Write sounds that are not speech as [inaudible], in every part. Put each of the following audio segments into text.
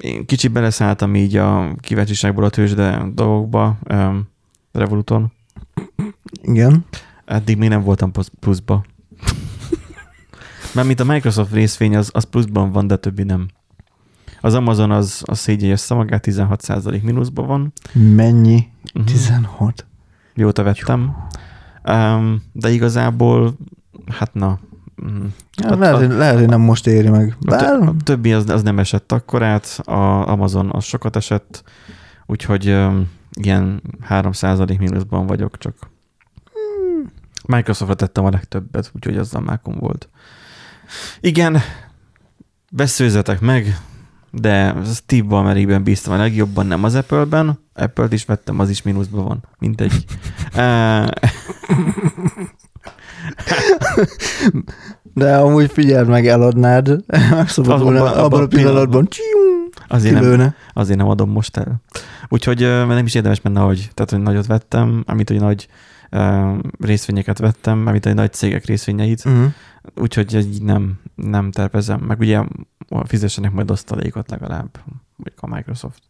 én kicsit beleszálltam így a kíváncsiságból a tőzsde dolgokba, um, Revoluton. Igen. Eddig még nem voltam plusz- pluszba. Mert mint a Microsoft részvény, az, az pluszban van, de többi nem. Az Amazon az, az szégyegyezte magát, 16% mínuszban van. Mennyi? Uh-huh. 16. Mióta vettem. Um, de igazából, hát na. Mm, Ja, A- lehet, a- lehet, hogy nem most éri meg. Bár, a többi az, az nem esett akkorát, a Amazon az sokat esett, úgyhogy um, ilyen 3% mínuszban vagyok csak. Microsoftra tettem a legtöbbet, úgyhogy azzal mákom volt. Igen, veszőzetek meg, de Steve Ballmerében bíztam a legjobban, nem az Apple-ben. Apple-t is vettem, az is mínuszban van. Mindegy. [laughs] [laughs] [laughs] De amúgy figyeld meg, eladnád, [laughs] megszabadulna Abban- abban, a a pillanatban, csium, azért nem, kilőne. Azért nem adom most el. Úgyhogy nem is érdemes menne, hogy, tehát, hogy nagyot vettem, amit, hogy nagy uh, részvényeket vettem, amit, hogy nagy cégek részvényeit, Uh-huh. úgyhogy így nem, nem tervezem. Meg ugye fizessenek majd osztalékot legalább, vagy a Microsoft.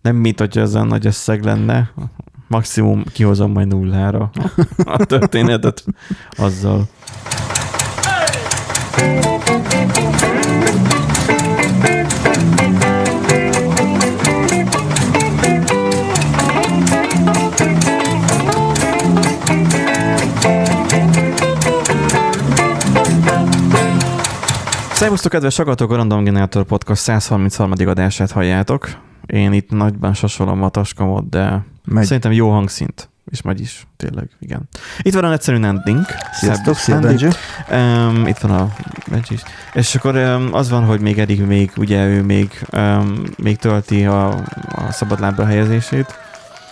Nem mint, hogy ez olyan nagy összeg lenne, maximum kihozom majd nullára a történetet azzal. Szervusztok, kedves hallgatók, a Random Generator Podcast 133. adását halljátok. Én itt nagyban sasolom a taskamot, de Megy. szerintem jó hangszint. És megy is, tényleg, igen. Itt van a egyszerű Nandink. Sziasztok, szia. Benji. Um, itt van a Benji is. És akkor um, az van, hogy még eddig még, ugye ő még, um, még tölti a, a szabadlábra helyezését.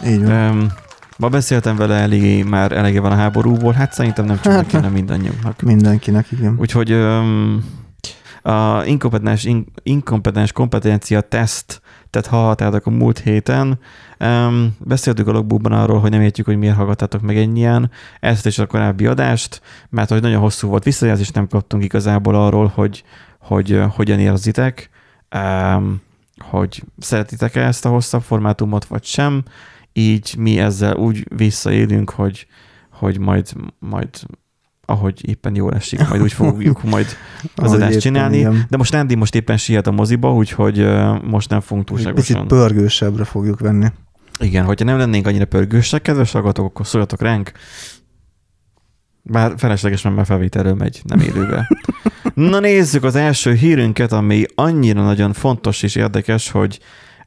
Így van. Um, ma beszéltem vele eléggé, már eléggé van a háborúból, hát szerintem nem csak Hát, neki, hanem mindannyiunknak. Mindenkinek, igen. Úgyhogy um, a inkompetens, in, inkompetens kompetencia teszt, tehát hallhattátok a múlt héten, um, beszéltük a logbookban arról, hogy nem értjük, hogy miért hallgattátok meg ennyien ezt és a korábbi adást, mert hogy nagyon hosszú volt visszajelzést, nem kaptunk igazából arról, hogy, hogy uh, hogyan érzitek, um, hogy szeretitek-e ezt a hosszabb formátumot, vagy sem. Így mi ezzel úgy visszaélünk, hogy, hogy majd, majd ahogy éppen jól esik, majd úgy fogjuk [laughs] majd az adást csinálni. igen. De most Nandi most éppen siet a moziba, úgyhogy most nem fogunk Egy picit túlságosan. pörgősebbre fogjuk venni. Igen, hogyha nem lennénk annyira pörgősek, kedves hallgatók, akkor szóljatok ránk. Bár felesleges, mert már felvételről megy, nem élőbe. [laughs] Na nézzük az első hírünket, ami annyira nagyon fontos és érdekes, hogy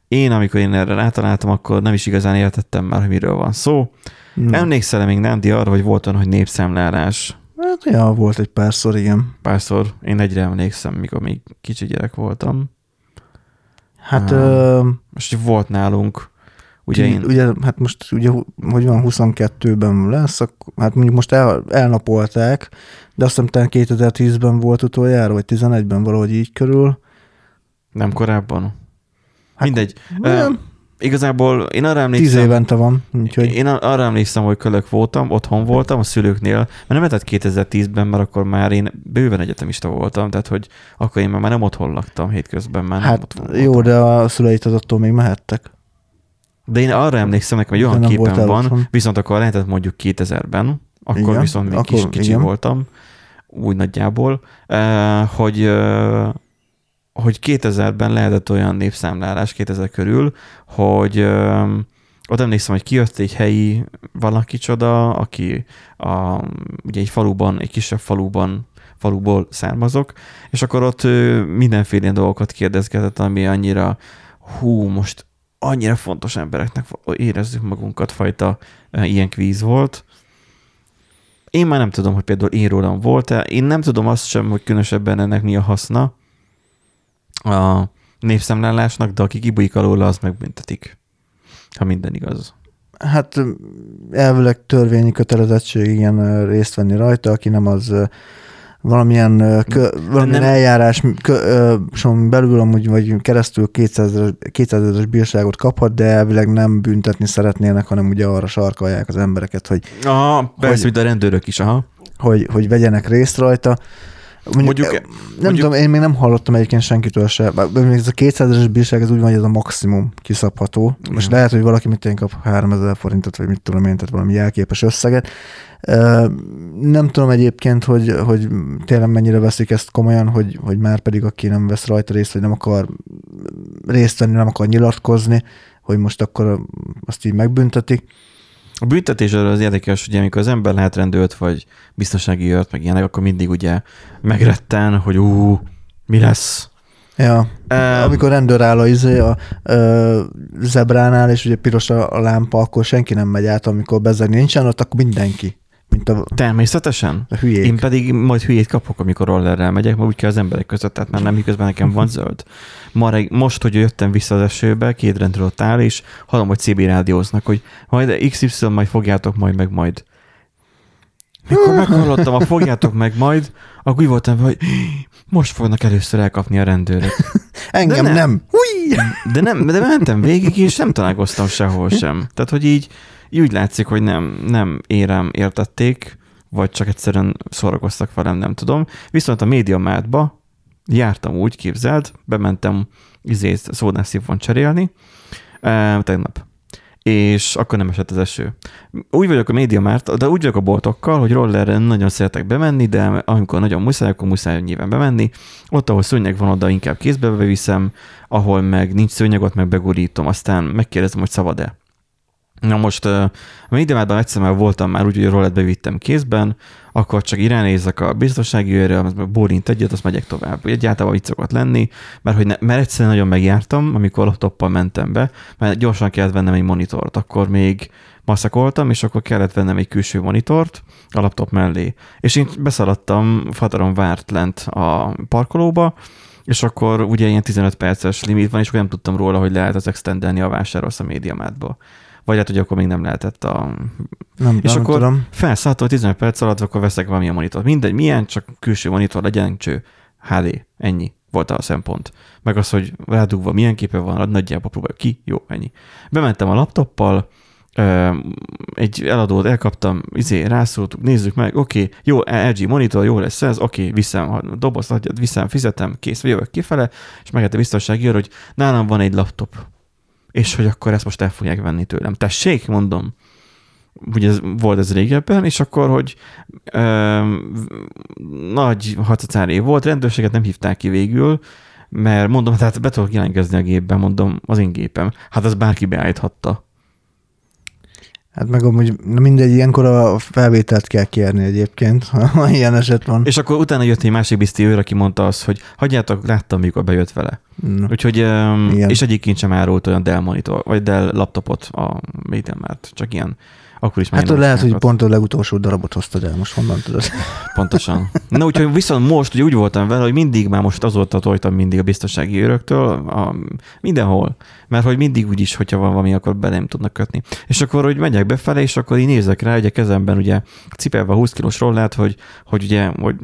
én, amikor én erre rátaláltam, akkor nem is igazán értettem már, hogy miről van szó. Na. Emlékszel még Nandi arra, hogy volt olyan, hogy népszámlálás? Hát, ja, volt egy párszor, igen. Párszor, én egyre emlékszem, mikor még kicsi gyerek voltam. Hát, ö, Most volt nálunk, ugye én... ugye, hát most ugye, hogy van 22-ben lesz, hát mondjuk most el, elnapolták, de azt hiszem talán 2010-ben volt utoljára, vagy 11-ben valahogy így körül. Nem korábban? Hát, Mindegy. nem. Igazából én arra 10 emlékszem, évente van, úgyhogy én ar- arra emlékszem, hogy kölök voltam, otthon voltam a szülőknél, mert nem lehetett 2010-ben, mert akkor már én bőven egyetemista voltam, tehát hogy akkor én már nem otthon laktam hétközben, már nem hát otthon jó, voltam. de a szüleid az attól még mehettek. De én arra emlékszem, nekem egy olyan nem képen van, otthon. viszont akkor lehetett mondjuk 2000-ben, akkor Igen, viszont még akkor kis, kicsi igen. voltam, úgy nagyjából, eh, hogy eh, hogy 2000-ben lehetett olyan népszámlálás 2000 körül, hogy ott emlékszem, hogy kijött egy helyi valaki csoda, aki a, ugye egy faluban, egy kisebb faluban, faluból származok, és akkor ott mindenféle ilyen dolgokat kérdezgetett, ami annyira, hú, most annyira fontos embereknek érezzük magunkat fajta ilyen kvíz volt. Én már nem tudom, hogy például én rólam volt-e. Én nem tudom azt sem, hogy különösebben ennek mi a haszna a népszámlálásnak, de aki kibújik alóla, az megbüntetik. Ha minden igaz. Hát elvileg törvényi kötelezettség igen részt venni rajta, aki nem az valamilyen, kö, valamilyen nem- eljárás kö, ö, son belül amúgy vagy keresztül 200 ezeres bírságot kaphat, de elvileg nem büntetni szeretnének, hanem ugye arra sarkalják az embereket, hogy, Aha, persze, Hogy- mint a rendőrök is, aha. hogy, hogy vegyenek részt rajta. Mondjuk, Mondjuk- nem mondjuk- tudom, én még nem hallottam egyébként senkitől se. Még ez a 200-es bírság, ez úgy van, hogy ez a maximum kiszabható. Most Igen. lehet, hogy valaki mit én kap 3000 forintot, vagy mit tudom én, tehát valami jelképes összeget. Nem tudom egyébként, hogy, hogy tényleg mennyire veszik ezt komolyan, hogy, hogy már pedig aki nem vesz rajta részt, vagy nem akar részt venni, nem akar nyilatkozni, hogy most akkor azt így megbüntetik. A büntetés az érdekes, hogy amikor az ember lehet rendőrt, vagy biztonsági őrt, meg ilyenek, akkor mindig ugye megretten, hogy ú, mi lesz. Ja, Um, Amikor rendőr áll a, izé, a ö, zebránál, és ugye piros a, a lámpa, akkor senki nem megy át, amikor bezeg nincsen, ott akkor mindenki, mint a, Természetesen. a hülyék. Én pedig majd hülyét kapok, amikor rollerrel megyek, mert úgy kell az emberek között, tehát már nem miközben nekem van [laughs] zöld. Ma reg, most, hogy jöttem vissza az esőbe, két rendőr ott áll, és hallom, hogy CB rádióznak, hogy majd XY majd fogjátok majd meg majd. Mikor meghallottam a fogjátok meg majd, akkor úgy voltam, hogy most fognak először elkapni a rendőrök. [laughs] Engem de nem. nem. nem. Húj! De nem, de mentem végig, és nem találkoztam sehol sem. Tehát, hogy így, így úgy látszik, hogy nem, nem érem értették, vagy csak egyszerűen szórakoztak velem, nem tudom. Viszont a médiamátba jártam úgy, képzeld, bementem izét, szódás szívon cserélni, e, tegnap. És akkor nem esett az eső. Úgy vagyok a médiamárt, de úgy vagyok a boltokkal, hogy rollerre nagyon szeretek bemenni, de amikor nagyon muszáj, akkor muszáj nyilván bemenni. Ott, ahol szőnyeg van, oda inkább kézbe viszem, ahol meg nincs szőnyeg, ott meg begurítom, aztán megkérdezem, hogy szabad-e. Na most a médiamátban egyszer már voltam már úgy, hogy rollet bevittem kézben, akkor csak irányézek a biztonsági őre, bólint egyet, azt megyek tovább. Egyáltalán így szokott lenni, mert, hogy ne, mert egyszerűen nagyon megjártam, amikor laptoppal mentem be, mert gyorsan kellett vennem egy monitort, akkor még maszakoltam, és akkor kellett vennem egy külső monitort a laptop mellé. És én beszaladtam, Fadaron várt lent a parkolóba, és akkor ugye ilyen 15 perces limit van, és akkor nem tudtam róla, hogy lehet az extendelni a vásárolsz a médiamátba. Vagy hát, hogy akkor még nem lehetett a... Nem, És nem akkor tudom. felszálltam, hogy 15 perc alatt akkor veszek valamilyen monitort. Mindegy, milyen, csak külső monitor legyen, cső. HD, ennyi volt a szempont. Meg az, hogy rádugva milyen képe van, nagyjából próbáljuk ki, jó, ennyi. Bementem a laptoppal, egy eladót elkaptam, izé, rászóltuk, nézzük meg, oké, okay, jó, LG monitor, jó lesz ez, oké, okay, viszem a dobozt, viszem, fizetem, kész, jövök kifele, és meg a biztonsági hogy nálam van egy laptop, és hogy akkor ezt most el fogják venni tőlem. Tessék, mondom, ugye ez, volt ez régebben, és akkor, hogy ö, nagy hacacáré volt, rendőrséget nem hívták ki végül, mert mondom, tehát be tudok jelentkezni a gépben, mondom, az én gépem. Hát az bárki beállíthatta. Hát meg amúgy na mindegy, ilyenkor a felvételt kell kérni egyébként, [laughs] ha ilyen eset van. És akkor utána jött egy másik bizti őr, aki mondta azt, hogy hagyjátok, láttam, mikor bejött vele. Na. Úgyhogy, Igen. és egyébként sem árult olyan Dell monitor, vagy Dell laptopot a mert csak ilyen, akkor is Hát lehet, hogy pont a legutolsó darabot hoztad el, most honnan tudod? [laughs] Pontosan. Na úgyhogy viszont most ugye úgy voltam vele, hogy mindig már most azóta tojtam mindig a biztonsági őröktől, a, mindenhol. Mert hogy mindig úgy is, hogyha van valami, akkor be nem tudnak kötni. És akkor, hogy megyek befelé, és akkor így nézek rá, ugye kezemben ugye cipelve a 20 kilós rollát, hogy, hogy ugye, hogy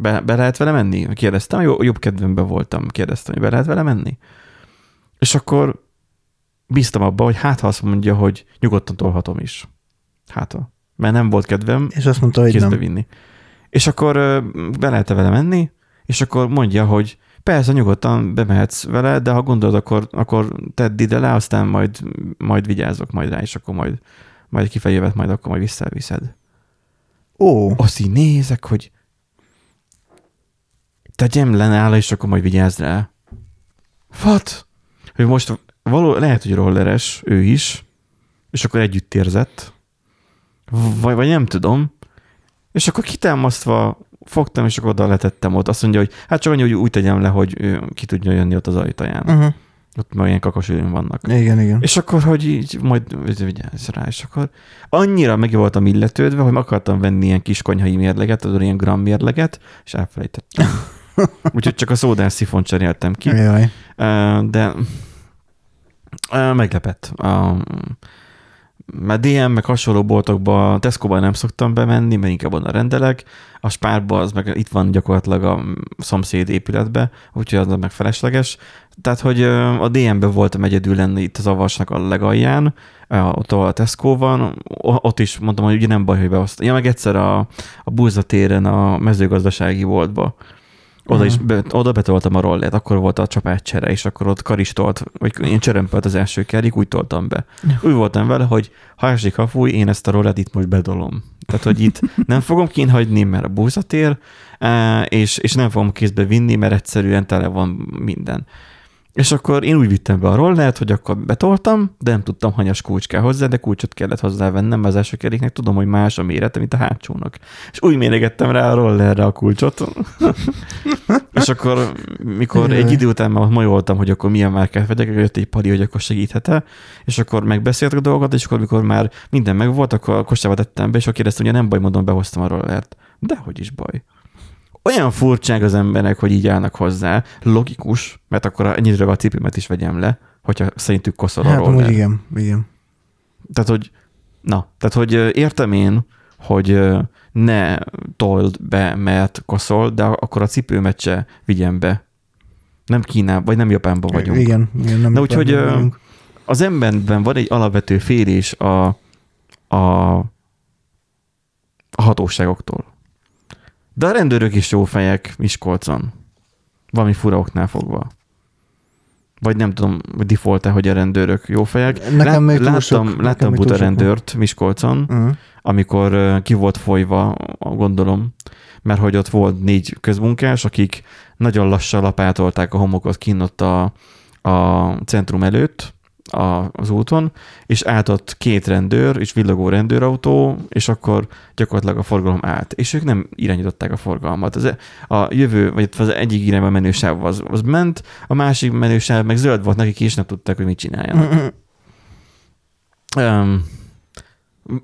be, be lehet vele menni? Kérdeztem, jó, jobb kedvemben voltam, kérdeztem, hogy be lehet vele menni? És akkor bíztam abba, hogy hát ha azt mondja, hogy nyugodtan tolhatom is. Hát ha. Mert nem volt kedvem, És azt mondta, hogy nem. vinni. És akkor be lehet vele menni, és akkor mondja, hogy persze nyugodtan bemehetsz vele, de ha gondolod, akkor, akkor tedd ide le, aztán majd, majd vigyázok majd rá, és akkor majd, majd kifelé jövet, majd akkor majd visszaviszed. Ó, Azt így nézek, hogy tegyem le nála, és akkor majd vigyázz rá. What? Hogy most való, lehet, hogy rolleres, ő is, és akkor együtt érzett, vagy, vagy nem tudom, és akkor kitámasztva fogtam, és akkor oda letettem ott. Azt mondja, hogy hát csak annyi, hogy úgy tegyem le, hogy ki tudja jönni ott az ajtaján. uh-huh. Ott már ilyen kakos ülőn vannak. igen, igen. És akkor, hogy így majd vigyázz rá, és akkor annyira meg voltam illetődve, hogy akartam venni ilyen kis konyhai mérleget, tudod, ilyen gram mérleget, és elfelejtettem. [laughs] Úgyhogy csak a szódás szifon cseréltem ki, Jaj. De meglepett. Mert DM, meg hasonló boltokba, Tesco-ban nem szoktam bemenni, mert inkább onnan rendelek, a spárba az meg itt van gyakorlatilag a szomszéd épületbe, úgyhogy az meg felesleges. Tehát, hogy a DM-ben voltam egyedül lenni itt az avasnak a legalján, ott ahol a Tesco van, ott is mondtam, hogy ugye nem baj, hogy behoztam. Ja, meg egyszer a, a Búzatéren a mezőgazdasági boltba oda, is, be, oda betoltam a rollet, akkor volt a csapátcsere, és akkor ott karistolt, vagy én cserempelt az első kerik, úgy toltam be. Úgy voltam vele, hogy ha esik a fúj, én ezt a rollet itt most bedolom. Tehát, hogy itt nem fogom kínhagyni, mert a búzatér, és, és nem fogom kézbe vinni, mert egyszerűen tele van minden. És akkor én úgy vittem be a rollert, hogy akkor betoltam, de nem tudtam, hanyas kulcs kell hozzá, de kulcsot kellett hozzávennem, az első keréknek tudom, hogy más a mérete, mint a hátsónak. És úgy méregettem rá a rollerre a kulcsot. [laughs] és akkor, mikor egy idő után már majoltam, hogy akkor milyen márkát vegyek, jött egy pali, hogy akkor segíthet-e, és akkor megbeszéltek a dolgokat, és akkor, mikor már minden megvolt, akkor a kostába tettem be, és akkor kérdeztem, hogy nem baj, mondom, behoztam a rollert. De hogy is baj olyan furcsák az emberek, hogy így állnak hozzá. Logikus, mert akkor ennyire a cipőmet is vegyem le, hogyha szerintük koszol hát, arról. igen, igen. Tehát, hogy na, tehát, hogy értem én, hogy ne told be, mert koszol, de akkor a cipőmet se vigyem be. Nem Kínában, vagy nem Japánban vagyunk. Igen, igen nem Na úgyhogy az emberben van egy alapvető félés a, a, a hatóságoktól. De a rendőrök is jó fejek Miskolcon. Valami fura oknál fogva. Vagy nem tudom, default-e, hogy a rendőrök jó fejek. Nekem Lát, még láttam, sok, láttam buta rendőrt Miskolcon, uh-huh. amikor ki volt folyva, gondolom, mert hogy ott volt négy közmunkás, akik nagyon lassan lapátolták a homokot kint a, a centrum előtt, a, az úton, és ott két rendőr, és villogó rendőrautó, és akkor gyakorlatilag a forgalom állt. És ők nem irányították a forgalmat. Az, a jövő, vagy az egyik irányba menő sáv az, az ment, a másik menő sáv meg zöld volt nekik, és nem tudták, hogy mit csináljanak. [laughs] um,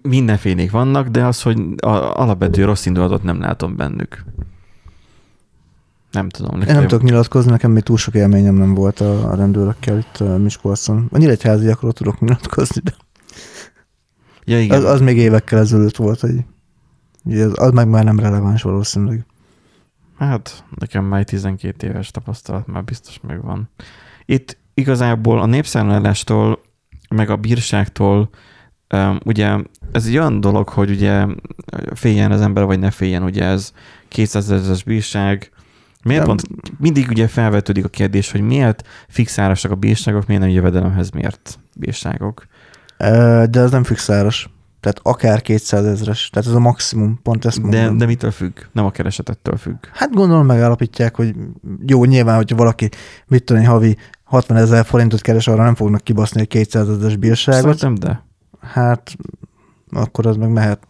mindenfélék vannak, de az, hogy a alapvető rossz indulatot nem látom bennük. Nem tudom. Nekem... Én nem tudok nyilatkozni, nekem még túl sok élményem nem volt a, a rendőrökkel itt uh, Miskolcon. A nyíregyháziakról tudok nyilatkozni, de ja, igen. Az, az, még évekkel ezelőtt volt, hogy az, az meg már nem releváns valószínűleg. Hát nekem már 12 éves tapasztalat már biztos megvan. Itt igazából a népszámlálástól, meg a bírságtól, ugye ez egy olyan dolog, hogy ugye féljen az ember, vagy ne féljen, ugye ez 200 ezeres bírság, Miért pont mindig ugye felvetődik a kérdés, hogy miért fixárasak a bírságok, miért nem jövedelemhez miért bírságok? De ez nem fixáros. Tehát akár 200 ezres. Tehát ez a maximum, pont ezt mondom. De, de mitől függ? Nem a keresetettől függ. Hát gondolom megállapítják, hogy jó, nyilván, hogyha valaki, mit tudom, havi 60 ezer forintot keres, arra nem fognak kibaszni egy 200 ezeres bírságot. Szerintem de. Hát akkor az meg mehet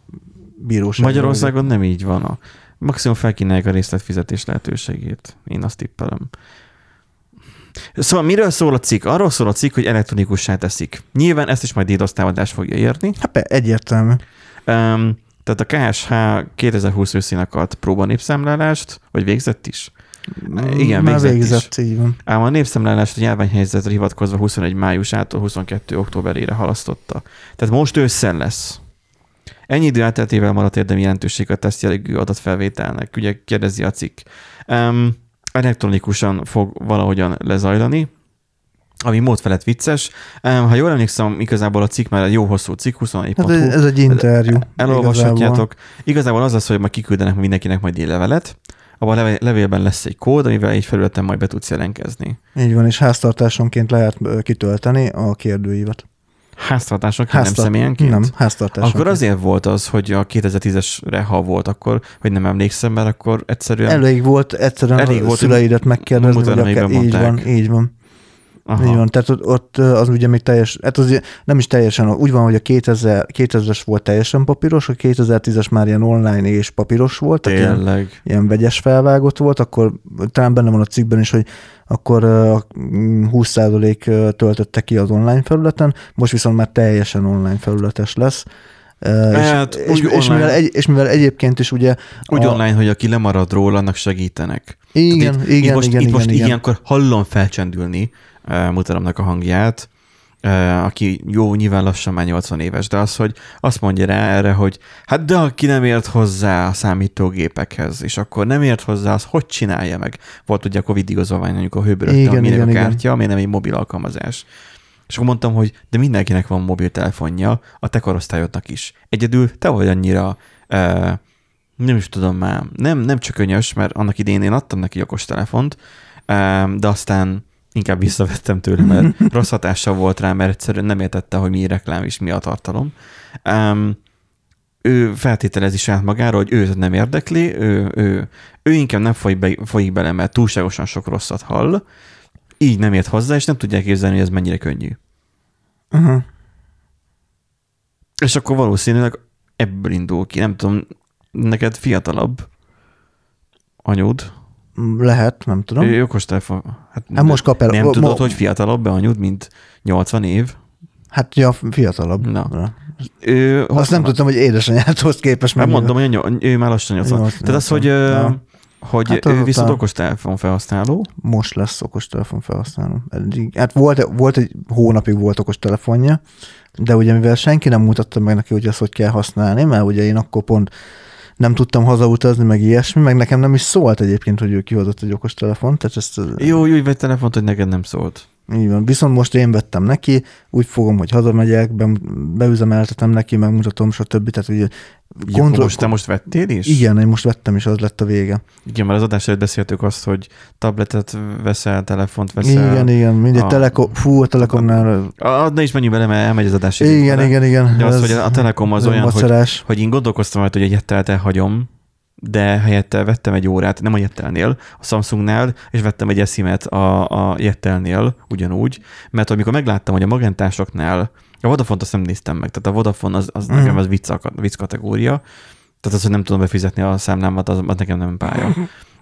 bíróság. Magyarországon nem így van. A Maximum felkínálják a részletfizetés lehetőségét. Én azt tippelem. Szóval miről szól a cikk? Arról szól a cikk, hogy elektronikussá teszik. Nyilván ezt is majd DDoS támadás fogja érni. Hát egyértelmű. Um, tehát a KSH 2020 őszén akart próbanépszámlálást, vagy végzett is? Igen, Már végzett, végzett is. így van. Ám a népszámlálást a járványhelyzetre hivatkozva 21 májusától 22 októberére halasztotta. Tehát most ősszel lesz. Ennyi idő elteltével maradt érdemi jelentőség a tesztjellegű adatfelvételnek, ugye kérdezi a cikk. Um, elektronikusan fog valahogyan lezajlani, ami mód felett vicces. Ha jól emlékszem, igazából a cikk már egy jó hosszú cikk, 21 hát ez, ez egy interjú. Elolvashatjátok. Igazából. igazából az lesz, hogy majd kiküldenek mindenkinek majd egy levelet, abban a levélben lesz egy kód, amivel egy felületen majd be tudsz jelentkezni. Így van, és háztartásonként lehet kitölteni a kérdőívet. Háztartások, Háztart... nem személyenként? Nem, háztartások. Akkor azért volt az, hogy a 2010-esre, ha volt akkor, hogy nem emlékszem, mert akkor egyszerűen... Elég volt egyszerűen elég a volt, szüleidet megkérdezni, hogy akár, így van, így van. Aha. Így van, tehát ott, ott az ugye még teljes, hát az nem is teljesen, úgy van, hogy a 2000, 2000-es volt teljesen papíros, a 2010-es már ilyen online és papíros volt, Tényleg. tehát ilyen, ilyen vegyes felvágott volt, akkor talán benne van a cikkben is, hogy akkor 20% töltötte ki az online felületen, most viszont már teljesen online felületes lesz. Hát, és, és, és, mivel egy, és mivel egyébként is ugye... Úgy a... online, hogy aki lemarad róla, annak segítenek. Igen, itt, igen, itt most, igen, itt igen, most igen. ilyenkor hallom felcsendülni Mutaromnak a hangját, aki jó, nyilván lassan már 80 éves, de az, hogy azt mondja rá erre, hogy hát de aki nem ért hozzá a számítógépekhez, és akkor nem ért hozzá, az hogy csinálja meg? Volt ugye a Covid igazolvány, mondjuk a hőbörögte, ami a kártya, ami nem egy mobil alkalmazás. És akkor mondtam, hogy de mindenkinek van mobiltelefonja, a te korosztályodnak is. Egyedül te vagy annyira, uh, nem is tudom már, nem, nem csak könyös, mert annak idén én adtam neki okostelefont, uh, de aztán inkább visszavettem tőle, mert [laughs] rossz hatással volt rá, mert egyszerűen nem értette, hogy mi reklám és mi a tartalom. Um, ő feltételezi saját magáról, hogy ő nem érdekli, ő, ő, ő inkább nem folyik, be, folyik bele, mert túlságosan sok rosszat hall, így nem ért hozzá, és nem tudják képzelni, hogy ez mennyire könnyű. Uh-huh. És akkor valószínűleg ebből indul ki. Nem tudom, neked fiatalabb anyud? Lehet, nem tudom. Ő okostelefon. Hát, hát most kap el. Nem mo- tudod, hogy fiatalabb be anyud, mint 80 év? Hát ja, fiatalabb. Na. Ő Azt nem tudtam, hogy édesanyáthoz képes. Hát mondom, hogy ő már lassan 80. 80. Tehát az, hogy ja. Hogy hát ő viszont a... okostelefon felhasználó? Most lesz okostelefon felhasználó. Hát volt, volt egy hónapig volt okostelefonja, de ugye mivel senki nem mutatta meg neki, hogy ezt hogy kell használni, mert ugye én akkor pont nem tudtam hazautazni, meg ilyesmi, meg nekem nem is szólt egyébként, hogy ő kihozott egy okostelefont. Tehát ezt, jó, jó, vagy telefont, hogy neked nem szólt. Így van. Viszont most én vettem neki, úgy fogom, hogy hazamegyek, be, beüzemeltetem neki, megmutatom, stb. Tehát ugye Kontroll... most te most vettél is? Igen, én most vettem, és az lett a vége. Igen, mert az adás előtt beszéltük azt, hogy tabletet veszel, telefont veszel. Igen, igen, mindegy, a... telekom, fú, a telekomnál... A, ne is menjünk bele, mert elmegy az adás. Igen, igen, igen, igen. De az, hogy a telekom az olyan, hogy, hogy én gondolkoztam hogy egy ettelet elhagyom, de helyette vettem egy órát, nem a Jettelnél, a Samsungnál, és vettem egy eszimet a, a Jettelnél ugyanúgy, mert amikor megláttam, hogy a magentásoknál, a Vodafone-t azt nem néztem meg, tehát a Vodafone az, az mm. nekem az vicc, vicc kategória, tehát az, hogy nem tudom befizetni a számlámat, az, az nekem nem pálya.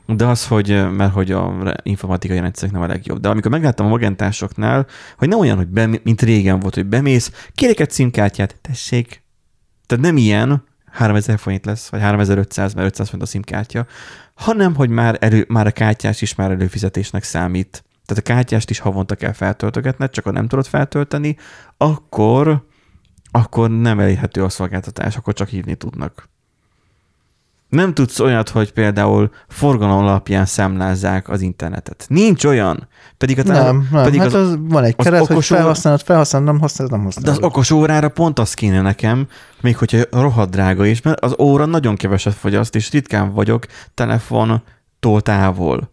De az, hogy, mert hogy a informatikai rendszerek nem a legjobb. De amikor megláttam a magentásoknál, hogy nem olyan, hogy be, mint régen volt, hogy bemész, kérek egy címkártyát, tessék. Tehát nem ilyen, 3000 forint lesz, vagy 3500, mert 500 forint a szimkártya, hanem hogy már, elő, már a kártyás is már előfizetésnek számít. Tehát a kártyást is havonta kell feltöltögetned, csak ha nem tudod feltölteni, akkor, akkor nem elérhető a szolgáltatás, akkor csak hívni tudnak. Nem tudsz olyat, hogy például forgalom alapján számlázzák az internetet. Nincs olyan. Pedig a. Nem, nem. Pedig hát az, az van egy keret, hogy felhasználod, felhasználod, nem használod, nem használod. De az okos órára pont az kéne nekem, még hogyha rohadt drága is, mert az óra nagyon keveset fogyaszt, és ritkán vagyok telefontól távol.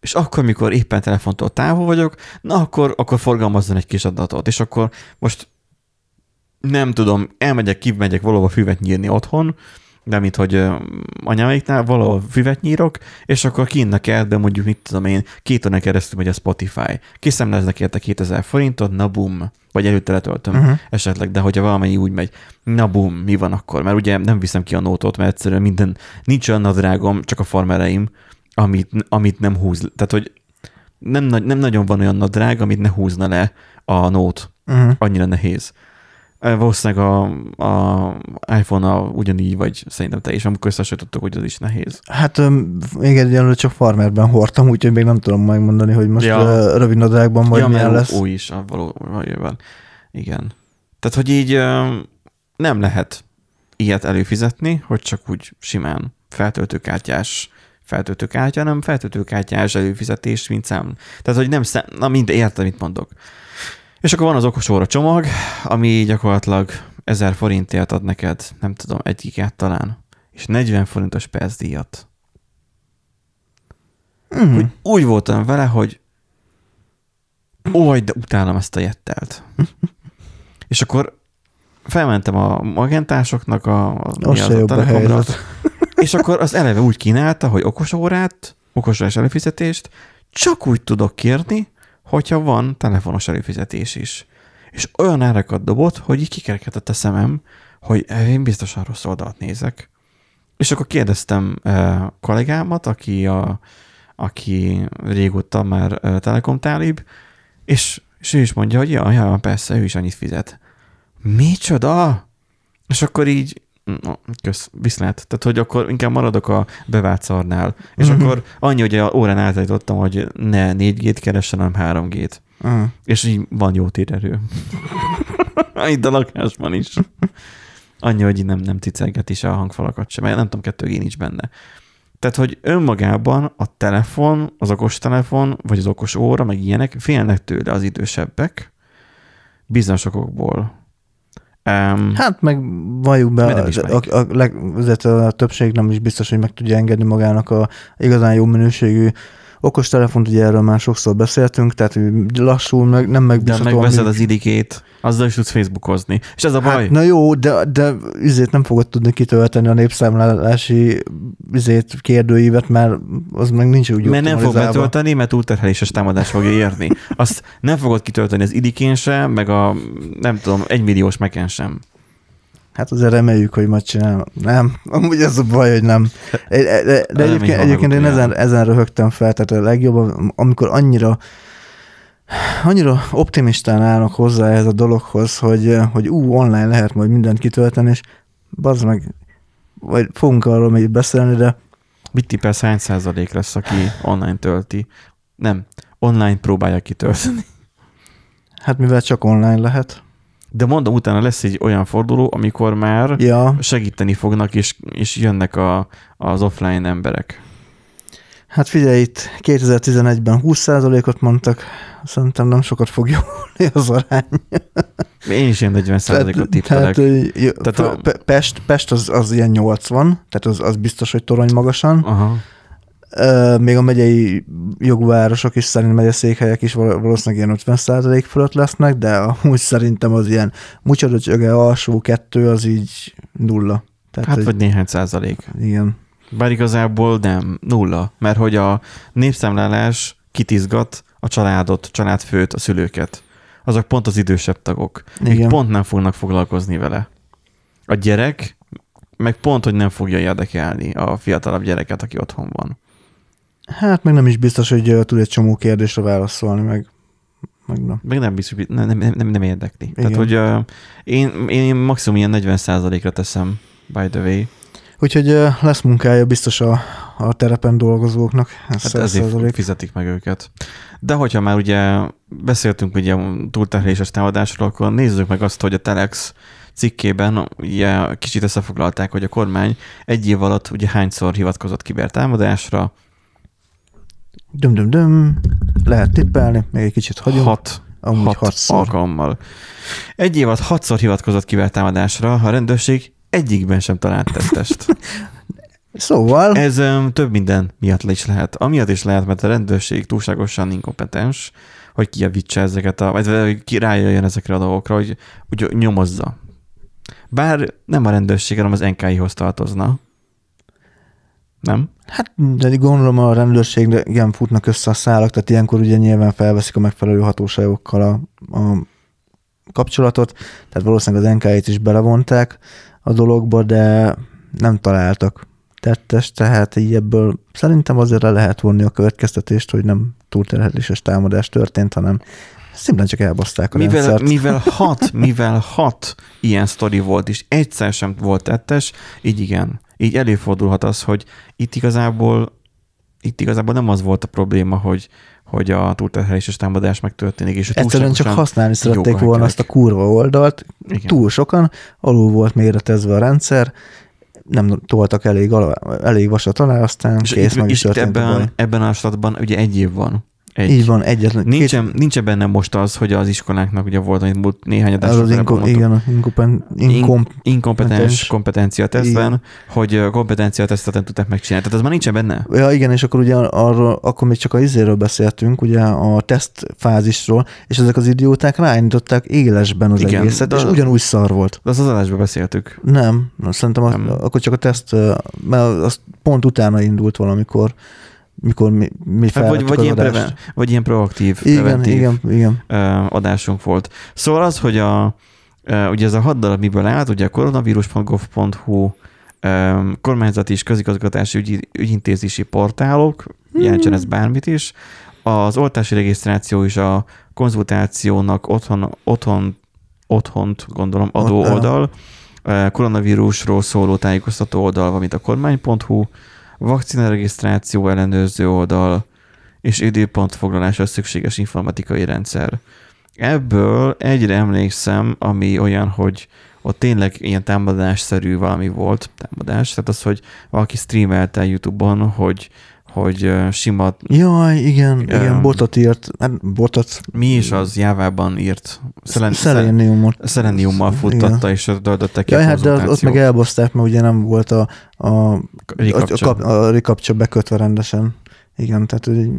És akkor, mikor éppen telefontól távol vagyok, na akkor, akkor forgalmazzon egy kis adatot. És akkor most nem tudom, elmegyek, kivmegyek valahova füvet nyírni otthon, de mint hogy anyáméknál valahol füvet nyírok, és akkor kint a kertben mondjuk, mit tudom én, két órán keresztül megy a Spotify. Kiszemleznek érte 2000 forintot, na bum, vagy előtte letöltöm uh-huh. esetleg, de hogyha valamennyi úgy megy, na bum, mi van akkor? Mert ugye nem viszem ki a nótot, mert egyszerűen minden, nincs olyan nadrágom, csak a farmereim, amit, amit nem húz, tehát hogy nem, nem nagyon van olyan nadrág, amit ne húzna le a nót. Uh-huh. Annyira nehéz. Valószínűleg a, a iPhone-a ugyanígy, vagy szerintem te is, amikor összehasonlítottuk, hogy az is nehéz. Hát még egyenlőre csak farmerben hordtam, úgyhogy még nem tudom megmondani, hogy most ja. rövid nadrágban majd ja, milyen lesz. Új is, való, valójában. Igen. Tehát, hogy így nem lehet ilyet előfizetni, hogy csak úgy simán feltöltőkártyás feltöltőkártya, hanem feltöltőkártyás előfizetés, mint szám. Tehát, hogy nem szám, na mind értem, mit mondok. És akkor van az okos óra csomag, ami gyakorlatilag 1000 forintért ad neked, nem tudom, egy gigát talán, és 40 forintos percdíjat. Mm. Úgy, úgy voltam vele, hogy ó, de utálom ezt a jettelt. [laughs] és akkor felmentem a magentásoknak a, a, mi az a telekomra, [laughs] és akkor az eleve úgy kínálta, hogy okos órát, okos órás előfizetést csak úgy tudok kérni, hogyha van telefonos előfizetés is. És olyan árakat dobott, hogy így kikerekedett a szemem, hogy én biztosan rossz oldalt nézek. És akkor kérdeztem uh, kollégámat, aki, a, aki régóta már uh, Telekom tálib, és, és ő is mondja, hogy ja, ja, persze, ő is annyit fizet. Micsoda? És akkor így No, kösz, viszlát. Tehát, hogy akkor inkább maradok a bevált szarnál. És uh-huh. akkor annyi, hogy a órán átállítottam, hogy ne 4G-t keressen, hanem 3G-t. Uh. és így van jó térerő. [laughs] Itt a lakásban is. Annyi, hogy nem, nem cicelget is a hangfalakat sem, mert nem tudom, kettő g nincs benne. Tehát, hogy önmagában a telefon, az okos telefon, vagy az okos óra, meg ilyenek, félnek tőle az idősebbek, bizonyos okokból. Um, Hát meg valljuk be, a, a, a, leg, azért a többség nem is biztos, hogy meg tudja engedni magának a igazán jó minőségű okos telefont, ugye erről már sokszor beszéltünk, tehát lassul, meg, nem de megbízható. megveszed ami- az idikét, azzal is tudsz Facebookozni. És ez a baj. Hát, na jó, de, de izét nem fogod tudni kitölteni a népszámlálási izét, kérdőívet, mert az meg nincs úgy mert nem fog betölteni, mert túlterheléses támadás fogja érni. Azt nem fogod kitölteni az idikén sem, meg a nem tudom, egymilliós meken sem. Hát azért reméljük, hogy majd csinál. Nem, amúgy ez a baj, hogy nem. De, de, egyébként, egyébként én ezen, ezen röhögtem fel, tehát a legjobb, amikor annyira annyira optimistán állnak hozzá ez a dologhoz, hogy, hogy ú, online lehet majd mindent kitölteni, és bazd meg, vagy fogunk arról még beszélni, de Mit tippelsz, hány százalék lesz, aki online tölti? Nem, online próbálja kitölteni. hát mivel csak online lehet. De mondom, utána lesz egy olyan forduló, amikor már Ja, segíteni fognak, és, és jönnek a, az offline emberek. hát figyelj itt, 2011-ben 20%-ot mondtak, szerintem nem sokat fog jólni [laughs] az arány. Én is ilyen 40 százalékot tippelek. tehát, Tehát tehát a- Pe- Pest, Pest az, az ilyen 80, tehát az, az biztos, hogy torony magasan. Aha. Még a megyei jogvárosok is szerint megyeszékhelyek is val- valószínűleg ilyen 50 fölött lesznek, de amúgy szerintem az ilyen mucsadöcsöge alsó kettő az így nulla. Tehát, Hát hogy, vagy néhány százalék. igen. Bár igazából nem, nulla. Mert hogy a népszámlálás kitizgat a családot, családfőt, a szülőket. Azok pont az idősebb tagok. Igen. pont nem fognak foglalkozni vele. A gyerek meg pont, hogy nem fogja érdekelni a fiatalabb gyereket, aki otthon van. Hát meg nem is biztos, hogy tud egy csomó kérdésre válaszolni, meg, meg nem. Meg nem biztos, nem, nem, nem, nem érdekli. Igen. Tehát, hogy uh, én, én maximum ilyen 40%-ra teszem, by the way. Úgyhogy ö, lesz munkája biztos a, a terepen dolgozóknak. Ez Hát 100%. ezért fizetik meg őket. De hogyha már ugye beszéltünk ugye túlterheléses támadásról, akkor nézzük meg azt, hogy a Telex cikkében ugye kicsit összefoglalták, hogy a kormány egy év alatt ugye hányszor hivatkozott kibertámadásra, Döm, döm, döm. Lehet tippelni, még egy kicsit hagyunk. hat, Amúgy hat hatszor. alkalommal. Egy év alatt hatszor hivatkozott kibertámadásra, a rendőrség egyikben sem talált tettest. [laughs] Szóval, Ez um, több minden miatt is lehet. Amiatt is lehet, mert a rendőrség túlságosan inkompetens, hogy kijavítsa ezeket a, vagy vagy ki rájöjjön ezekre a dolgokra, hogy, hogy nyomozza. Bár nem a rendőrség, hanem az NKI-hoz tartozna. Nem? hát de gondolom a rendőrségre igen futnak össze a szálak, tehát ilyenkor ugye nyilván felveszik a megfelelő hatóságokkal a, a kapcsolatot, tehát valószínűleg az NK-t is belevonták a dologba, de nem találtak tettes, tehát így ebből szerintem azért le lehet vonni a következtetést, hogy nem túlterheléses támadás történt, hanem szimplán csak elbaszták a Mivel, rendszert. mivel [laughs] hat, mivel hat ilyen sztori volt, és egyszer sem volt tettes, így igen. Így előfordulhat az, hogy itt igazából itt igazából nem az volt a probléma, hogy, hogy a túlterheléses támadás megtörténik, és Egyszerűen csak használni szerették volna azt a kurva oldalt, Igen. túl sokan, alul volt méretezve a rendszer, nem toltak elég, alá, elég vasat alá, aztán És kész, itt, meg is és itt történt a ebben, ebben a statban ugye egy év van. Egy. Így van, egyetlen. Nincsen, nincsen benne most az, hogy az iskoláknak ugye volt, hogy múlt néhány két, az adásra az inko, igen, inkompen, inkom, inkompetens kompetens. kompetencia tesztben, hogy kompetencia tesztet nem tudták megcsinálni. Tehát az már nincsen benne. ja igen, és akkor ugye arról, akkor még csak a izéről beszéltünk, ugye a teszt fázisról, és ezek az idióták ráindították élesben az Igen, egészet, és ugyanúgy szar volt. De azt az adásban beszéltük. Nem, szerintem az, Nem. akkor csak a teszt, mert az pont utána indult valamikor, mikor mi, mi Hát vagy, vagy, ilyen preven, vagy ilyen proaktív, Igen, preventív igen, igen. adásunk volt. Szóval az, hogy a, ugye ez a hat darab miből állt, ugye a koronavírus.gov.hu kormányzati és közigazgatási ügy, ügyintézési portálok, jelentsen ez bármit is, az oltási regisztráció és a konzultációnak otthon, otthon, otthont, gondolom, adó oldal, koronavírusról szóló tájékoztató oldal, valamint a kormány.hu, vakcina regisztráció ellenőrző oldal, és időpontfoglalásra szükséges informatikai rendszer. Ebből egyre emlékszem, ami olyan, hogy ott tényleg ilyen támadásszerű valami volt, támadás, tehát az, hogy valaki streamelte YouTube-on, hogy hogy sima, Jaj, igen, Öm. igen, botot írt, hát botot, mi is az Jávában írt, szelen, szelen, szeleniumot. szeleniummal futtatta, és töltötte ki Ja, hát de ott meg elbaszták, mert ugye nem volt a, a, a, a, a bekötve rendesen. Igen, tehát hogy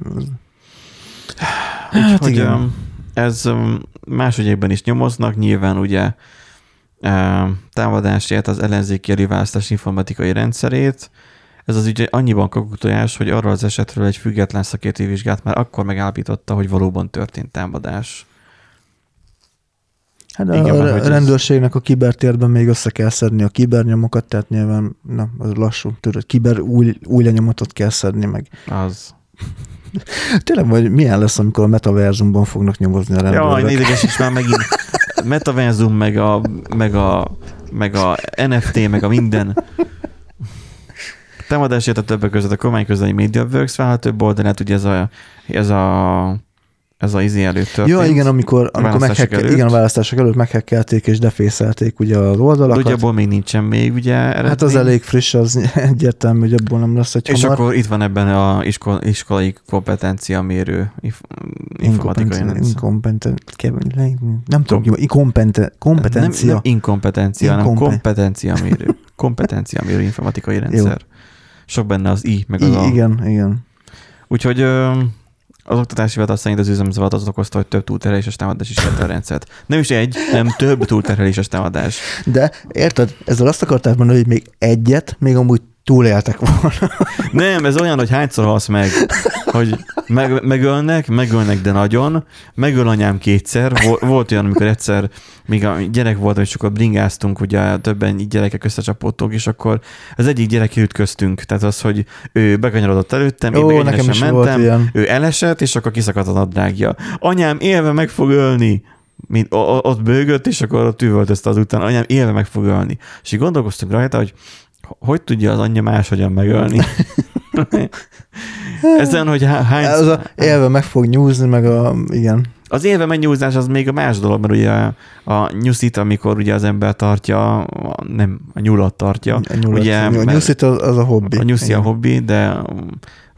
hát Úgyhogy igen. ez más ügyekben is nyomoznak, nyilván ugye támadásért az ellenzéki előválasztás informatikai rendszerét. Ez az ügy annyiban kakutojás, hogy arról az esetről egy független szakértői vizsgát már akkor megállapította, hogy valóban történt támadás. Hát Igen, a ez- rendőrségnek a kibertérben még össze kell szedni a kibernyomokat, tehát nyilván, na, az lassú, tudod, kiber új, új lenyomatot kell szedni meg. Az. [laughs] Tényleg, vagy milyen lesz, amikor a metaverzumban fognak nyomozni a rendőrök? Jaj, ideges is már megint [laughs] metaverzum, meg a, meg a, meg a NFT, meg a minden. Támadásért a többek között a kormány közeli MediaWorks több oldalát, ugye ez a, ez a, ez a izé előtt történt. Ja, igen, amikor, amikor meghekkel, előtt. igen, a választások előtt meghekkelték és defészelték ugye az oldalakat. Ugye abból még nincsen még ugye eredmény. hát az elég friss, az [laughs] egyértelmű, hogy abból nem lesz egy És hamar. akkor itt van ebben a iskol, iskolai kompetencia mérő inf, informatikai rendszer. Nem tudom, inkompeten- kompetencia. Nem, nem inkompetencia, hanem kompetencia mérő. Kompetencia mérő informatikai rendszer. Sok benne az I, meg az I, a... igen, igen. Úgyhogy az oktatási hivatal szerint az üzemzavat az okozta, hogy több túlterheléses támadás is lett a rendszert. Nem is egy, nem több túlterheléses támadás. De érted, ezzel azt akarták mondani, hogy még egyet, még amúgy túléltek volna. [laughs] Nem, ez olyan, hogy hányszor halsz meg, hogy meg, megölnek, megölnek, de nagyon. Megöl anyám kétszer. Vol- Volt olyan, amikor egyszer, még a gyerek volt, és akkor bringáztunk, ugye többen így gyerekek összecsapódtunk, és akkor az egyik gyerek ütköztünk. Tehát az, hogy ő bekanyarodott előttem, én Ó, meg nekem is mentem, ilyen. ő elesett, és akkor kiszakadt a nadrágja. Anyám élve meg fog ölni. Mint, ott bőgött, és akkor ott üvöltözte az után, anyám élve meg fog ölni. És így gondolkoztunk rajta, hogy hogy tudja az anyja máshogyan megölni. [laughs] Ezen, hogy há- hány... Az a élve meg fog nyúzni, meg a, igen. Az élve megnyúzás az még a más dolog, mert ugye a, a nyuszit, amikor ugye az ember tartja, a, nem, a nyulat tartja. A, nyulat, ugye, a nyuszit az, az a hobbi. A nyuszi a Igen. hobbi, de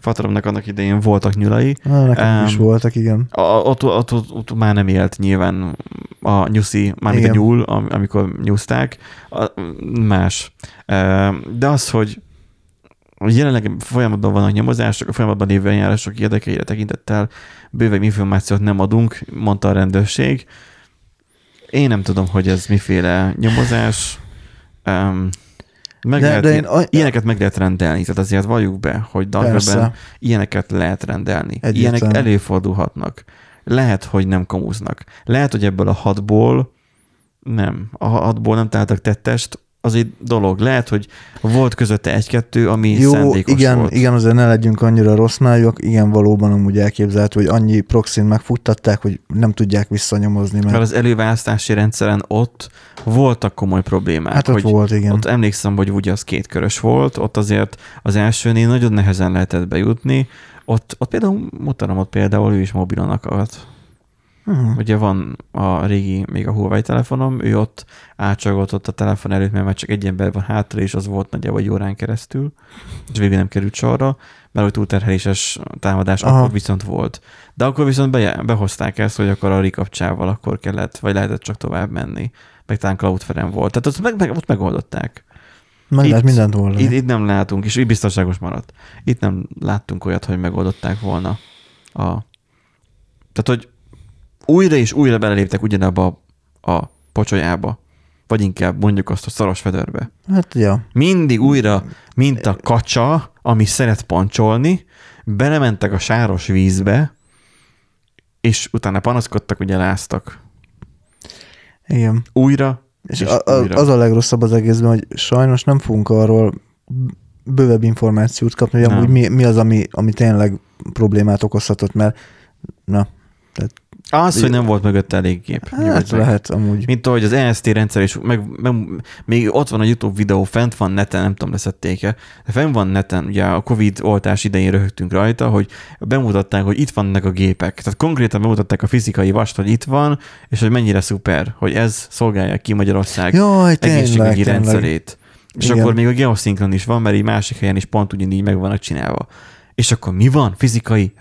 Fataromnak annak idején voltak nyulai. Ah, nekem Em, is voltak, igen. A, ott, ott, ott, ott, már nem élt nyilván a nyuszi, mármint a Igen. nyúl, am- amikor nyúzták, a, más. De az, hogy jelenleg folyamatban vannak nyomozások, a folyamatban lévő eljárások érdekeire tekintettel bővebb információt nem adunk, mondta a rendőrség. Én nem tudom, hogy ez miféle nyomozás. Um, meg De- lehet, de én ilyen- a- ilyeneket meg lehet rendelni, tehát azért valljuk be, hogy Persze. ilyeneket lehet rendelni. Egyértelmű. Ilyenek előfordulhatnak. Lehet, hogy nem komúznak. Lehet, hogy ebből a hatból nem. A hatból nem találtak tettest, az egy dolog. Lehet, hogy volt közötte egy-kettő, ami Jó, szándékos igen, volt. igen, azért ne legyünk annyira rossz májok. Igen, valóban amúgy elképzelhető, hogy annyi proxin megfuttatták, hogy nem tudják visszanyomozni, mert, Mert az előválasztási rendszeren ott voltak komoly problémák. hát ott hogy volt, igen. Ott emlékszem, hogy ugye az kétkörös volt, ott azért az elsőnél nagyon nehezen lehetett bejutni. Ott, ott például, ott például, ő is mobilon akart. Hmm. Ugye van a régi, még a Huawei telefonom, ő ott átcsagott ott a telefon előtt, mert már csak egy ember van hátra, és az volt nagyjából egy órán keresztül, és végül nem került sorra, mert hogy túlterheléses támadás Aha. akkor viszont volt. De akkor viszont be, behozták ezt, hogy akkor a rikapcsával akkor kellett, vagy lehetett csak tovább menni. Meg talán Cloudflare volt. Tehát ott, meg, meg, ott megoldották. Meg itt- lehet mindent oldani. Itt, itt nem látunk, és így biztonságos maradt. Itt nem láttunk olyat, hogy megoldották volna a... Tehát, hogy újra és újra beleléptek ugyanabba a, a pocsolyába, vagy inkább mondjuk azt a szaros fedörbe. Hát, ja. Mindig újra, mint a kacsa, ami szeret pancsolni, belementek a sáros vízbe, és utána panaszkodtak, ugye láztak. Igen. Újra, És, És a, a, az a legrosszabb az egészben, hogy sajnos nem fogunk arról bővebb információt kapni, hogy amúgy mi, mi az, ami, ami tényleg problémát okozhatott, mert na, Az, hogy nem volt mögött elég gép. Hát lehet amúgy. Mint ahogy az EST rendszer is, meg, meg, még ott van a YouTube videó, fent van neten, nem tudom, leszették-e, de fent van neten, ugye a Covid oltás idején röhögtünk rajta, hogy bemutatták, hogy itt vannak a gépek. Tehát konkrétan bemutatták a fizikai vast, hogy itt van, és hogy mennyire szuper, hogy ez szolgálja ki Magyarország Jaj, tényleg, egészségügyi tényleg. rendszerét. És Igen. akkor még a geoszinkron is van, mert így másik helyen is pont ugyanígy meg vannak csinálva. És akkor mi van? Fizikai,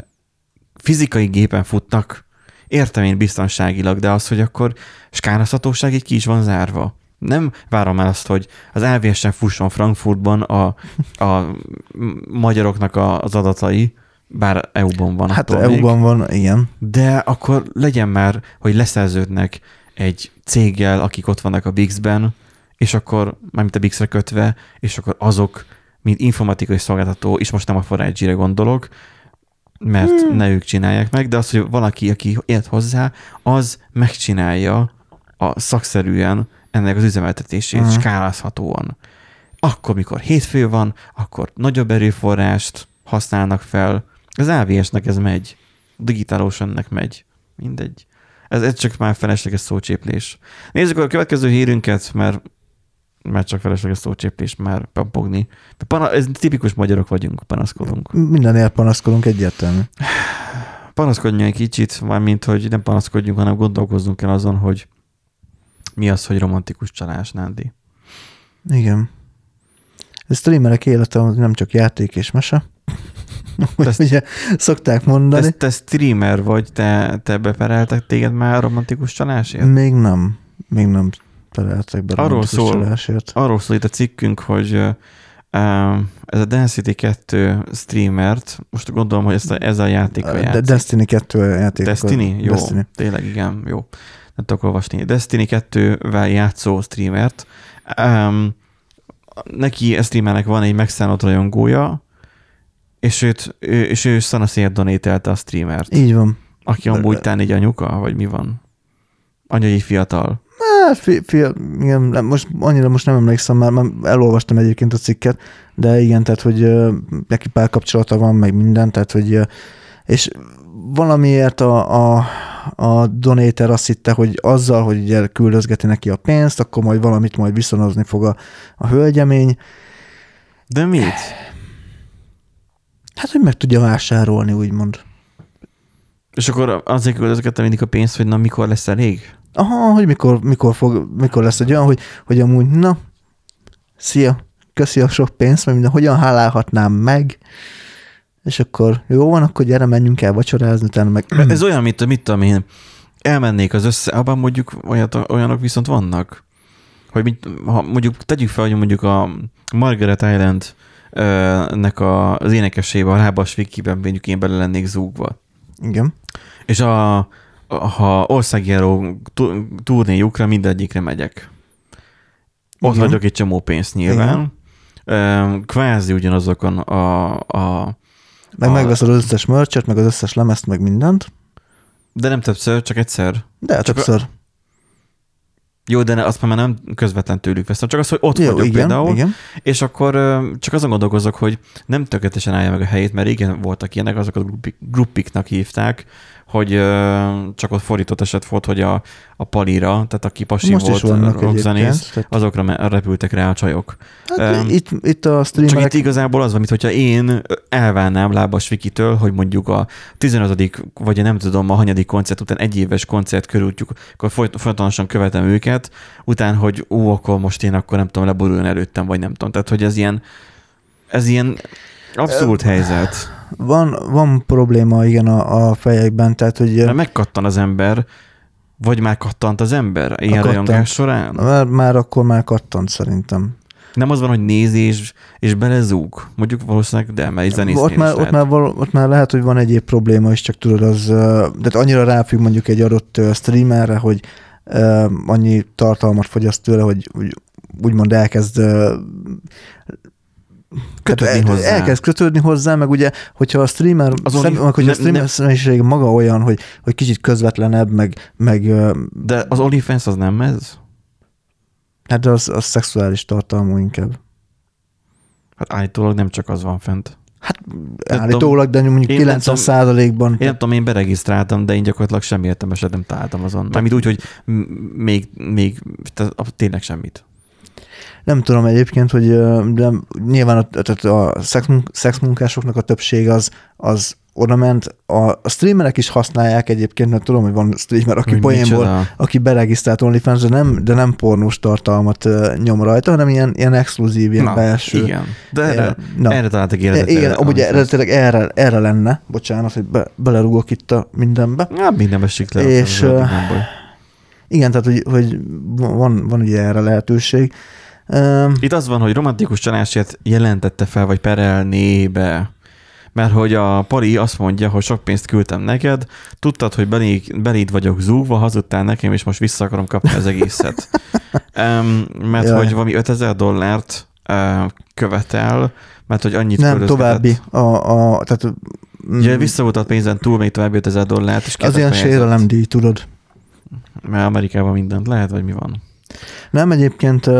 fizikai gépen futnak. Értem én biztonságilag, de az, hogy akkor skálázhatóság így ki is van zárva. Nem várom el azt, hogy az LVS-en fusson Frankfurtban a, a magyaroknak a, az adatai, bár EU-ban van. Hát. EU-ban van, igen. De akkor legyen már, hogy leszerződnek egy céggel, akik ott vannak a Bix-ben, és akkor, mármint a Bix-re kötve, és akkor azok, mint informatikai szolgáltató, és most nem a Forage-re gondolok, mert hmm. ne ők csinálják meg, de az, hogy valaki, aki ért hozzá, az megcsinálja a szakszerűen ennek az üzemeltetését hmm. skálázhatóan. Akkor, mikor hétfő van, akkor nagyobb erőforrást használnak fel. Az AVS-nek ez megy. Digitálosannek megy. Mindegy. Ez, ez csak már felesleges szócséplés. Nézzük a következő hírünket, mert mert csak felesleges szócséplés már papogni. Pana, ez tipikus magyarok vagyunk, panaszkodunk. Mindenért panaszkodunk egyértelmű. Panaszkodjunk egy kicsit, mármint, hogy nem panaszkodjunk, hanem gondolkozzunk el azon, hogy mi az, hogy romantikus csalás, Nándi. Igen. Ez streamerek élete nem csak játék és mese. [laughs] Ezt- [laughs] ugye szokták mondani. Te, te streamer vagy, te, te bepereltek téged már romantikus csalásért? Még nem. Még nem találtak be Arról szól. Arról szól itt a cikkünk, hogy ez a Density 2 streamert, most gondolom, hogy ezt a, ez a játék a játék. Destiny 2 játék. Destiny? Jó, Destiny. tényleg igen, jó. Nem tudok olvasni. Destiny 2-vel játszó streamert. Um, neki, a streamernek van egy megszállott rajongója, és, őt, ő, és ő szanaszéért donételte a streamert. Így van. Aki amúgy tán egy anyuka, vagy mi van? Anyai fiatal. Hát, fi, fi, igen, nem, most annyira most nem emlékszem, már, már elolvastam egyébként a cikket, de igen, tehát, hogy ö, neki párkapcsolata van, meg minden, tehát, hogy és valamiért a, a, a donator azt hitte, hogy azzal, hogy ugye küldözgeti neki a pénzt, akkor majd valamit majd viszonozni fog a, a hölgyemény. De mit? Hát, hogy meg tudja vásárolni, úgymond. És akkor azért küldözgettem mindig a pénzt, hogy na mikor lesz elég? Aha, hogy mikor, mikor, fog, mikor lesz egy olyan, hogy, hogy amúgy, na, szia, köszi a sok pénzt, mert minden, hogyan hálálhatnám meg, és akkor jó van, akkor gyere, menjünk el vacsorázni, utána meg... Ez olyan, mint, mit tudom én, elmennék az össze, abban mondjuk olyat, olyanok viszont vannak, hogy mit, ha mondjuk tegyük fel, hogy mondjuk a Margaret Island nek a, az énekesébe, a lábas Vikiben mondjuk én bele lennék zúgva. Igen. És a, ha országjáró tu- turnéjukra mindegyikre megyek. Ott Igen. vagyok egy csomó pénzt nyilván. Ö, Kvázi ugyanazokon a, a Meg A- megveszed az összes mörcset, meg az összes lemezt, meg mindent, de nem többször, csak egyszer. de Csak többször. Jó, de azt már nem közvetlen tőlük veszem, csak az, hogy ott Jó, vagyok igen, például, igen. és akkor csak azon gondolkozok, hogy nem tökéletesen állja meg a helyét, mert régen voltak ilyenek, azokat gruppik, gruppiknak hívták, hogy csak ott fordított eset volt, hogy a, a palira, tehát aki pasi Most volt rockzenész. Tehát, azokra repültek rá a csajok. hát Em, itt, itt a Csak streamerek... itt igazából az van, mintha én elválnám Lábas Vikitől, hogy mondjuk a 15. vagy nem tudom, a hanyadik koncert után egy éves koncert körültjük, akkor folyt- folyamatosan követem őket, után, hogy ó, akkor most én akkor nem tudom, leboruljon előttem, vagy nem tudom. Tehát, hogy ez ilyen, ez ilyen abszurd helyzet. Van, van probléma, igen, a, a fejekben, tehát, hogy Mert megkattan az ember, vagy már kattant az ember ilyen rajongás során? már, már akkor már kattant szerintem. Nem az van, hogy néz és, és belezúg. Mondjuk valószínűleg, de mert egy zenésznél Ott már, ott, lehet. már val, ott már lehet, hogy van egyéb probléma is, csak tudod, az, de annyira ráfügg mondjuk egy adott streamerre, hogy annyi tartalmat fogyaszt tőle, hogy, hogy úgymond elkezd Kötődni el- hozzá. Elkezd kötődni hozzá, meg ugye, hogyha a streamer, Azon szem, meg, hogy a nem- streamer nem- személyiség maga olyan, hogy, hogy kicsit közvetlenebb, meg, meg De az OnlyFans az nem ez? hát az, az szexuális tartalmú inkább. Hát állítólag nem csak az van fent. Hát tudom, állítólag, de mondjuk én nem 90 százalékban. Én nem tudom, én beregisztráltam, de én gyakorlatilag semmi értelmeset nem találtam azon. Mármint úgy, hogy még, még tehát tényleg semmit. Nem tudom egyébként, hogy de nyilván a, tehát a szexmun- szexmunkásoknak a többség az, az oda ment. A, a streamerek is használják egyébként, mert tudom, hogy van streamer, aki Hogy poénból, aki beregisztrált OnlyFans, de nem, de nem pornós tartalmat nyom rajta, hanem ilyen, ilyen exkluzív, ilyen Na, belső. igen. De erre, Eh, na. erre találtak életet. igen, erre, ugye eredetileg erre, erre lenne, bocsánat, hogy be, belerúgok itt a mindenbe. Ja, minden esik le. És, baj. Igen, tehát hogy, hogy van, van ugye erre lehetőség. Itt az van, hogy romantikus csalásért jelentette fel, vagy perelné be. Mert hogy a pari azt mondja, hogy sok pénzt küldtem neked, tudtad, hogy beléd, beléd vagyok zúgva, hazudtál nekem, és most vissza akarom kapni az egészet. [laughs] um, mert Jaj. hogy valami 5000 dollárt uh, követel, mert hogy annyit nem, további. A, a, tehát, mm, Ugye visszavult a pénzen túl még további 5000 dollárt, és az ilyen sérelemdíj, tudod. Mert Amerikában mindent lehet, vagy mi van? Nem egyébként... Uh,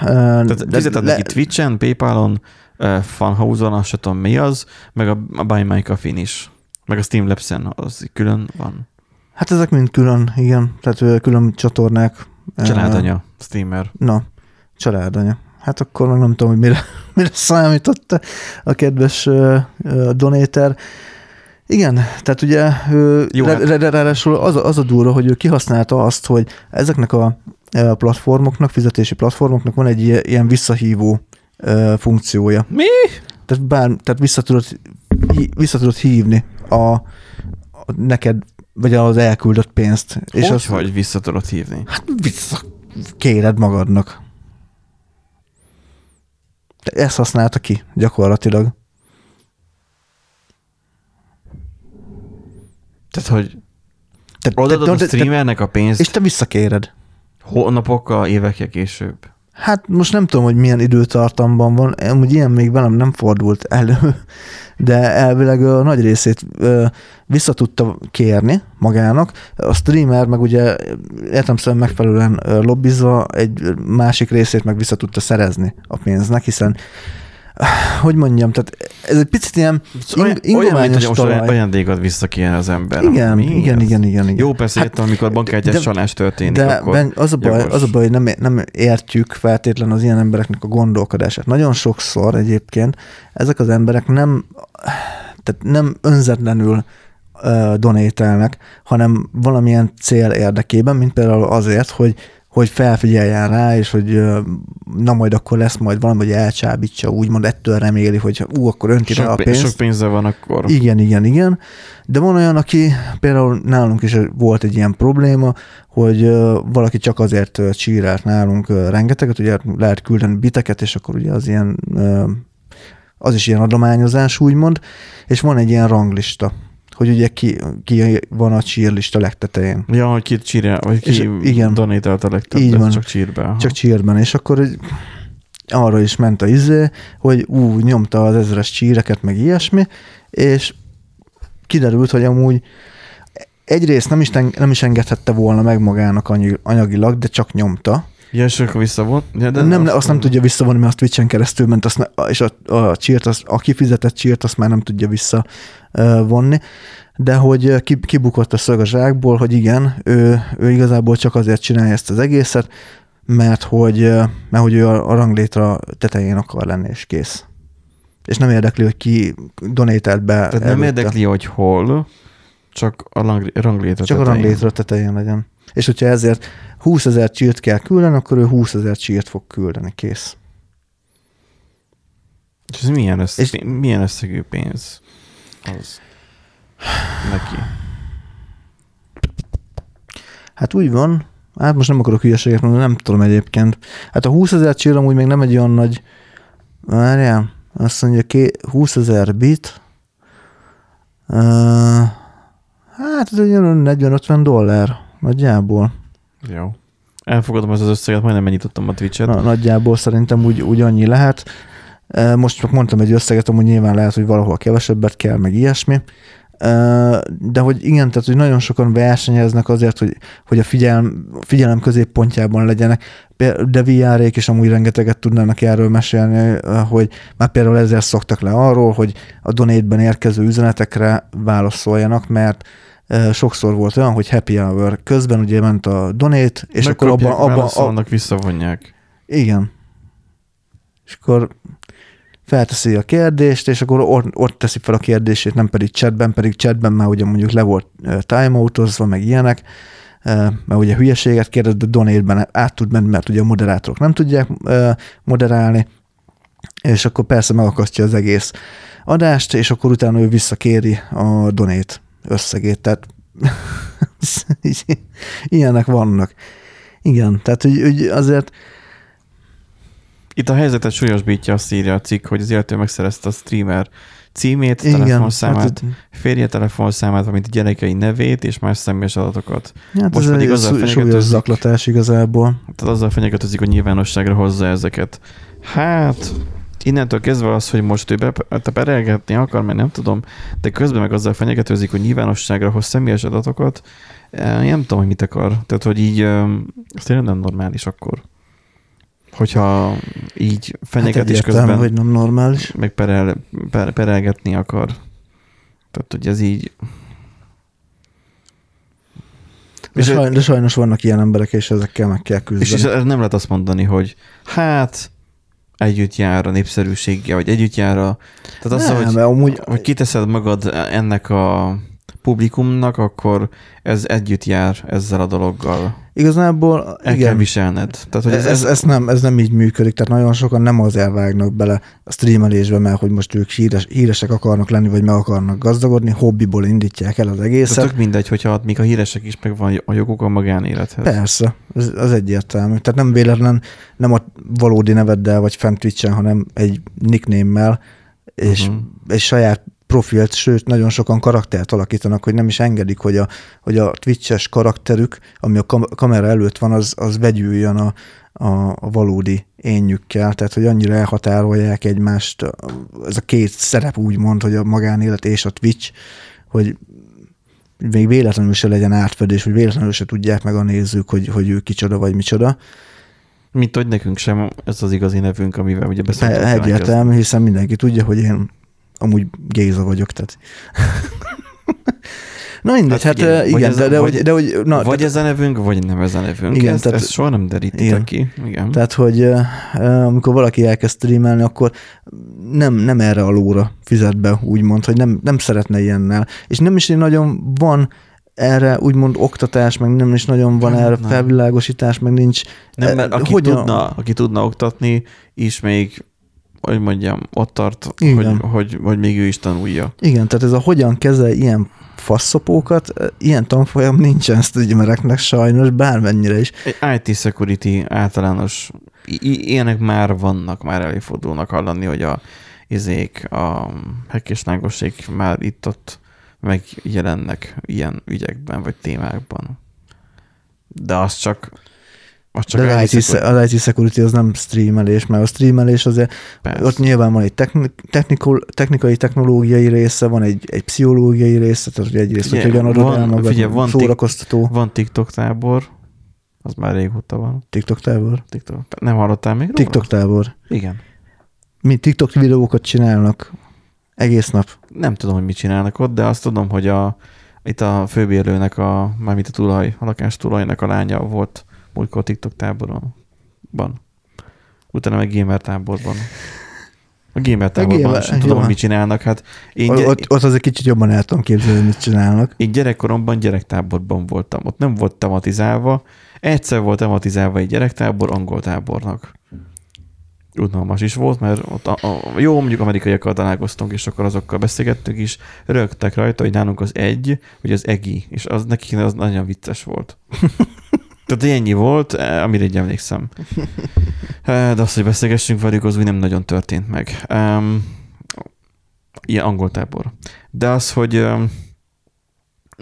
Tehát fizeted neki Twitch-en, Paypal-on, uh, Funhouse-on, azt tudom mi az, meg a, a Buy My Coffee-n is. Meg a Steam Labs-en, az külön van. Hát ezek mind külön, igen, tehát külön csatornák. Családanya, streamer. Na, családanya. Hát akkor meg nem tudom, hogy mire, [laughs] mire számított a kedves uh, uh, donéter. Igen, tehát ugye Jó, Jó, hát- az, a- az a durva, hogy ő kihasználta azt, hogy ezeknek a platformoknak, fizetési platformoknak van egy ilyen- visszahívó funkciója. Mi? Tehát, bár, tehát vissza, tudod, vissza tudod hívni a, a neked, vagy az elküldött pénzt. És És hogy, azt, hogy vissza tudod hívni? Hát vissza kéred magadnak. De ezt használta ki gyakorlatilag. Tehát, hogy Te, odaadod te- a streamernek a pénzt és te visszakéred. Hónapokkal, évekkel később. Hát most nem tudom, hogy milyen időtartamban van, amúgy ilyen még velem nem fordult elő, de elvileg a nagy részét vissza tudta kérni magának. A streamer meg ugye értelemszerűen megfelelően lobbizva egy másik részét meg vissza tudta szerezni a pénznek, hiszen hogy mondjam, tehát ez egy picit ilyen Olyan, ing- olyan mint ingományos hogy ajándékot vissza kéne az ember. Igen, Mi igen, ez? igen, igen, igen. Jó, persze Hát, értem, amikor bankkártyás csalás történik, De akkor ben, az, a baj, jogos. az a baj, hogy nem, nem értjük feltétlen az ilyen embereknek a gondolkodását. Nagyon sokszor egyébként ezek az emberek nem, tehát nem önzetlenül donételnek, hanem valamilyen cél érdekében, mint például azért, hogy hogy felfigyeljen rá, és hogy na majd akkor lesz majd valami, hogy elcsábítsa, úgymond ettől reméli, hogy ú, akkor önti rá a pénzt. sok pénze van akkor. Igen, igen, igen. De van olyan, aki például nálunk is volt egy ilyen probléma, hogy valaki csak azért csírált nálunk rengeteget, ugye lehet küldeni biteket, és akkor ugye az ilyen, az is ilyen adományozás, úgymond, és van egy ilyen ranglista, hogy ugye ki, ki van a csírlista legtetején. Ja, hogy ki csírja, vagy ki És igen. donételt a legtöbbet, Így van. csak csírbe. Aha. Csak csírben, és akkor arra is ment a izé, hogy ú, nyomta az ezeres csíreket, meg ilyesmi, és kiderült, hogy amúgy egyrészt nem is, ten- nem is engedhette volna meg magának anyag- anyagilag, de csak nyomta. Ja, és akkor visszavont. Ja, De nem, azt nem tudja visszavonni, mert azt Twitch-en keresztül ment, azt ne, és a, a, csírt, az, a kifizetett csírt azt már nem tudja visszavonni. De hogy kibukott a szög a zsákból, hogy igen, ő, ő igazából csak azért csinálja ezt az egészet, mert hogy, mert hogy ő a, a ranglétra tetején akar lenni, és kész. És nem érdekli, hogy ki donételt be. Tehát nem érdekli, hogy hol, csak a ranglétre Csak a tetején. ranglétra tetején legyen. És hogyha ezért 20 ezer csírt kell küldeni, akkor ő 20 ezer csírt fog küldeni, kész. És ez milyen, össz, És- és... milyen összegű pénz az neki? Hát úgy van, hát most nem akarok hülyeséget mondani, nem tudom egyébként. Hát a 20 ezer csír amúgy még nem egy olyan nagy, várjál, azt mondja, ké, 20 ezer bit, uh, hát ez egy olyan 40-50 dollár, nagyjából. Jó. Elfogadom az az összeget, majdnem megnyitottam a Twitch-et. Na, nagyjából szerintem úgy, úgy annyi lehet. Most csak mondtam egy összeget, amúgy nyilván lehet, hogy valahol kevesebbet kell, meg ilyesmi. De hogy igen, tehát hogy nagyon sokan versenyeznek azért, hogy, hogy a figyelem, figyelem középpontjában legyenek, de vr is amúgy rengeteget tudnának erről mesélni, hogy már például ezzel szoktak le arról, hogy a donate érkező üzenetekre válaszoljanak, mert sokszor volt olyan, hogy happy hour közben ugye ment a donate, és akkor abban... Abba, abba, visszavonják. Igen. És akkor felteszi a kérdést, és akkor ott, ott teszi fel a kérdését, nem pedig chatben, pedig chatben már ugye mondjuk le volt timeoutozva, meg ilyenek, mert ugye hülyeséget kérdez, de donate át tud menni, mert ugye a moderátorok nem tudják moderálni, és akkor persze megakasztja az egész adást, és akkor utána ő visszakéri a donate összegét, tehát [laughs] ilyenek vannak. Igen, tehát hogy, hogy azért itt a helyzetet súlyosbítja, azt írja a cikk, hogy az illető megszerezte a streamer címét, Igen, telefonszámát, hát, férje telefonszámát, valamint a gyerekei nevét és más személyes adatokat. Hát Most ez pedig azzal súlyos zaklatás igazából. Tehát azzal fenyegetőzik, hogy nyilvánosságra hozza ezeket. Hát, innentől kezdve az, hogy most ő perelgetni akar, mert nem tudom, de közben meg azzal fenyegetőzik, hogy nyilvánosságra hoz személyes adatokat, eh, nem tudom, hogy mit akar. Tehát, hogy így, ez tényleg nem normális akkor hogyha így fenyeget hát közben hogy nem normális. meg perel, per, perelgetni akar. Tehát, hogy ez így... De, saj, de sajnos vannak ilyen emberek, és ezekkel meg kell küzdeni. És, és nem lehet azt mondani, hogy hát együtt jár a népszerűséggel, vagy együtt jár a... Tehát az, hogy, amúgy... hogy kiteszed magad ennek a publikumnak, akkor ez együtt jár ezzel a dologgal. Igazából El igen. kell viselned. Tehát, hogy ez, ez, ez, nem, ez nem így működik, tehát nagyon sokan nem az elvágnak bele a streamelésbe, mert hogy most ők híres, híresek akarnak lenni, vagy meg akarnak gazdagodni, hobbiból indítják el az egészet. Tehát tök mindegy, hogyha még a híresek is meg van a joguk a magánélethez. Persze, ez, az egyértelmű. Tehát nem véletlen, nem a valódi neveddel vagy fent Twitch-en, hanem egy nickname-mel, és uh-huh. egy saját profilt, sőt, nagyon sokan karaktert alakítanak, hogy nem is engedik, hogy a, hogy a Twitch-es karakterük, ami a kamera előtt van, az, az vegyüljön a, a, a valódi énjükkel, tehát hogy annyira elhatárolják egymást, ez a két szerep úgy mond, hogy a magánélet és a Twitch, hogy még véletlenül se legyen átfedés, hogy véletlenül se tudják meg a nézők, hogy, hogy ő kicsoda vagy micsoda. Mint hogy nekünk sem ez az igazi nevünk, amivel ugye beszéltünk. Egyértelmű, hiszen mindenki tudja, hogy én amúgy Géza vagyok, tehát... [laughs] Na mindegy, hát, hát igen, ez, de, de, vagy, de, hogy... Na, vagy tehát, ez a nevünk, vagy nem ez a nevünk. Igen, ezt, tehát, ezt soha nem derítitek ki. Igen. Tehát, hogy amikor valaki elkezd streamelni, akkor nem, nem erre a lóra fizet be, úgymond, hogy nem, nem szeretne ilyennel. És nem is nagyon van erre úgymond oktatás, meg nem is nagyon van erre nem. felvilágosítás, meg nincs. Nem, mert aki, hogyan... tudna, aki tudna oktatni, is még hogy mondjam, ott tart, hogy, hogy, hogy még ő is tanulja. Igen, tehát ez a hogyan kezel ilyen faszopókat, ilyen tanfolyam nincsen streamereknek sajnos, bármennyire is. Egy IT security általános, ilyenek már vannak, már előfordulnak hallani, hogy a izék, a hekkéslágoség már itt-ott megjelennek ilyen ügyekben, vagy témákban. De az csak az csak De az IT, az IT security az nem streamelés, mert a streamelés azért, Persze. ott nyilván van egy technikul, technikai, technológiai része, van egy, egy pszichológiai része, tehát hogy egyrészt, hogy hogyan adod el magad, figyelj, van szórakoztató. van TikTok tábor, az már régóta van. TikTok tábor? TikTok. Nem hallottál még róla? TikTok tábor. Igen. Mi TikTok videókat csinálnak egész nap. Nem tudom, hogy mit csinálnak ott, de azt tudom, hogy a, itt a főbérlőnek, a, mármint a tulaj, a lakás tulajnak a lánya volt múltkor TikTok táborban. Utána meg gamer táborban. A gamer táborban gamer, sem tudom, mit csinálnak. Hát én ott, gyere... ott az egy kicsit jobban el tudom képzelni, mit csinálnak. Én gyerekkoromban gyerektáborban voltam. Ott nem volt tematizálva. Egyszer volt tematizálva egy gyerektábor angol tábornak. Unalmas is volt, mert ott a, a, jó, mondjuk amerikaiakkal találkoztunk, és akkor azokkal beszélgettünk is, rögtek rajta, hogy nálunk az egy, hogy az egi, és az neki az nagyon vicces volt. [laughs] Tehát ennyi volt, eh, amire így emlékszem. [laughs] Eh, de azt, hogy beszélgessünk velük, az úgy nem nagyon történt meg. Um, ilyen angol tábor. De az, hogy um,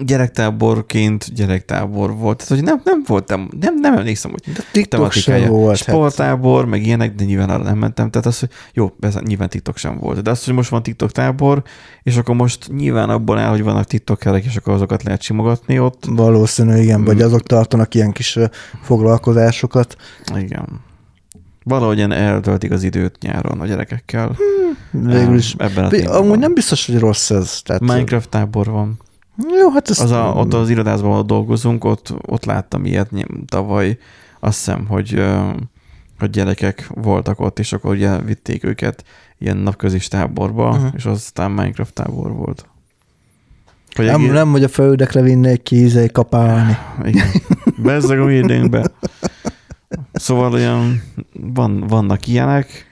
gyerektáborként gyerektábor volt. Tehát, hogy nem, nem voltam, nem, nem emlékszem, hogy De TikTok sem volt. Hát. sporttábor, meg ilyenek, de nyilván arra nem mentem. Tehát az, hogy jó, ez nyilván TikTok sem volt. De az, hogy most van TikTok tábor, és akkor most nyilván abból áll, hogy vannak TikTokerek, és akkor azokat lehet simogatni ott. Valószínű, igen, vagy azok tartanak ilyen kis foglalkozásokat. Igen. Valahogyan eltöltik az időt nyáron a gyerekekkel. Végül is. Ebben a Amúgy témában. nem biztos, hogy rossz ez. Tehát, Minecraft tábor van. Jó, hát Az a, ott az irodázban, ahol dolgozunk, ott, ott láttam ilyet tavaly. Azt hiszem, hogy, hogy gyerekek voltak ott, és akkor ugye vitték őket ilyen napközis táborba, uh-huh. és aztán Minecraft tábor volt. Hogy nem, egész- nem, hogy a földekre vinnék ki ízé kapálni. Igen. Bezzeg a. Szóval olyan, van, vannak ilyenek.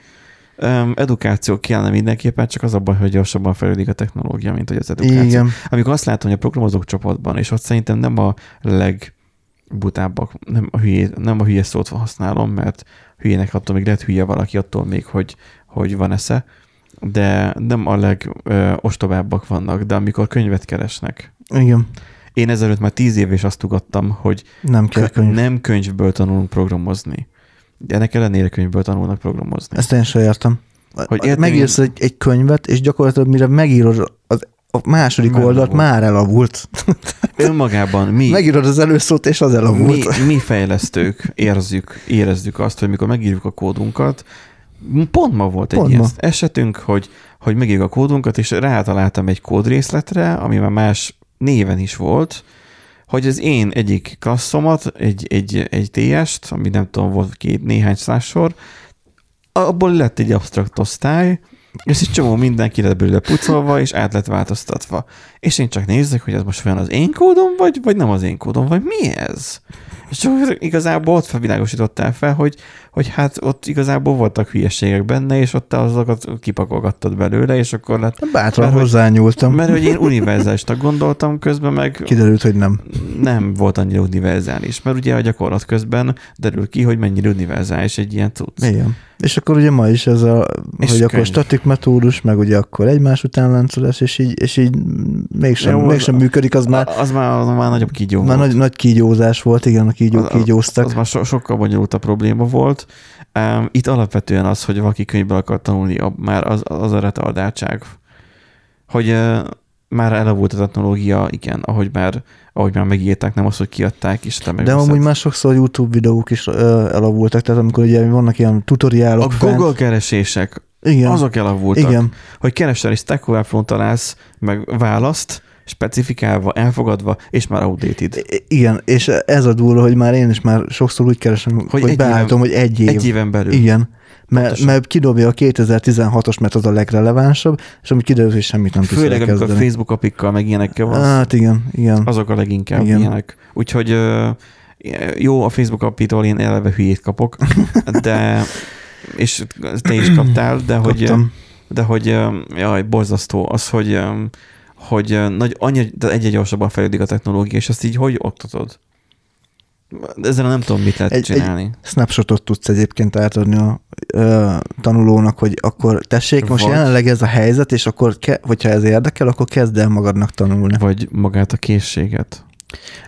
Um, edukáció kellene mindenképpen, csak az a baj, hogy gyorsabban fejlődik a technológia, mint hogy az edukáció. Igen. Amikor azt látom, hogy a programozók csoportban, és ott szerintem nem a legbutábbak, nem a hülye, nem a hülye szót használom, mert hülyének attól még lehet hülye valaki, attól még, hogy, hogy van esze, de nem a legostobábbak vannak, de amikor könyvet keresnek. Igen. Én ezelőtt már tíz év és azt ugattam, hogy Nem kell Kö- könyv. nem könyvből tanulunk programozni. De ennek ellenére könyvből tanulnak programozni. Ezt én sem értem. Hogy értem, megírsz egy, egy könyvet, és gyakorlatilag mire megírod az, a második Már oldalt, elavult. már elavult. [laughs] Önmagában mi, Megírod az előszót, és az elavult. mi, mi fejlesztők érzük, érezzük azt, hogy mikor megírjuk a kódunkat, pont ma volt egy Pont ilyen ma. esetünk, hogy, hogy megírjuk a kódunkat, és rátaláltam egy kódrészletre, ami már más néven is volt, hogy az én egyik klasszomat, egy, egy, egy TS-t, ami nem tudom, volt két, néhány száz sor, abból lett egy abstrakt osztály, és egy csomó minden ki lett belőle pucolva, és át lett változtatva. És én csak nézzek, hogy ez most olyan az én kódom, vagy, vagy nem az én kódom, vagy mi ez? És csak igazából ott felvilágosítottál fel, hogy, hogy hát ott igazából voltak hülyeségek benne, és ott azokat kipakolgattad belőle, és akkor lett, Bátran Mert hozzányúltam. mert hogy én [laughs] univerzálisnak gondoltam, közben meg Kiderült, hogy nem. nem volt annyira univerzális, mert ugye a gyakorlat közben derül ki, hogy mennyire univerzális egy ilyen cucc. Igen. És akkor ugye ma is ez a, És hogy akkor könyv. statik metódus, meg ugye akkor egymás után láncolás, és így, és így mégsem, Jó, az- mégsem működik, az már, Az már, az már nagyobb kígyó már volt. nagy, nagy kígyózás volt, igen, Az- kígyóztak. Az már so, sokkal bonyolultabb probléma volt. Um, itt alapvetően az, hogy valaki könyvből akar tanulni, a, már az, az a retardáltság. Hogy uh, már elavult a technológia, igen, ahogy már, ahogy már megírták, nem az, hogy kiadták, és te De amúgy már sokszor YouTube videók is elavultak, tehát amikor ugye vannak ilyen tutoriálok. A fent- Google keresések, igen, azok elavultak. igen, Hogy keresel és Stack Overflow-n találsz, meg választ, specifikálva, elfogadva, és már outdated. Igen, és ez a durva, hogy már én is már sokszor úgy keresem, hogy, Hogy hogy beállítom, hogy egy év. Egy éven belül. Igen. Mert, mert kidobja a 2016-os, mert az a legrelevánsabb, és amit kiderül, hogy semmit nem tudsz Főleg, amikor elkezdeni. Facebook apikkal, meg ilyenekkel van. Hát igen, igen. azok a leginkább Igen. Ilyenek. Úgyhogy jó, a Facebook appitól én eleve hülyét kapok, de [laughs] és te is kaptál, de hogy, Kaptam. de hogy jaj, borzasztó az, hogy, hogy nagy, annyi, egyre gyorsabban fejlődik a technológia, és ezt így hogy oktatod? Ezzel nem tudom, mit lehet egy, csinálni. Egy, Snapshotot tudsz egyébként átadni a ö, tanulónak, hogy akkor tessék, most Vagy- jelenleg ez a helyzet, és akkor, ke, hogyha ez érdekel, akkor kezd el magadnak tanulni. Vagy magát a készséget.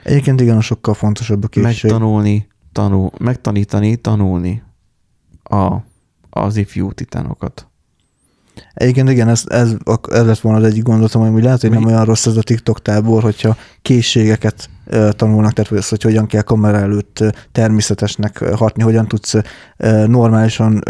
Egyébként igen, sokkal fontosabb a készség. Megtanulni, tanul, megtanítani, tanulni a, az ifjú titánokat. Egyébként igen, ez, ez, ez lett volna az egyik gondolatom, hogy lehet, hogy nem olyan rossz ez a TikTok tábor, hogyha készségeket tanulnak, tehát hogy az, hogy hogyan kell kamera előtt természetesnek hatni, hogyan tudsz normálisan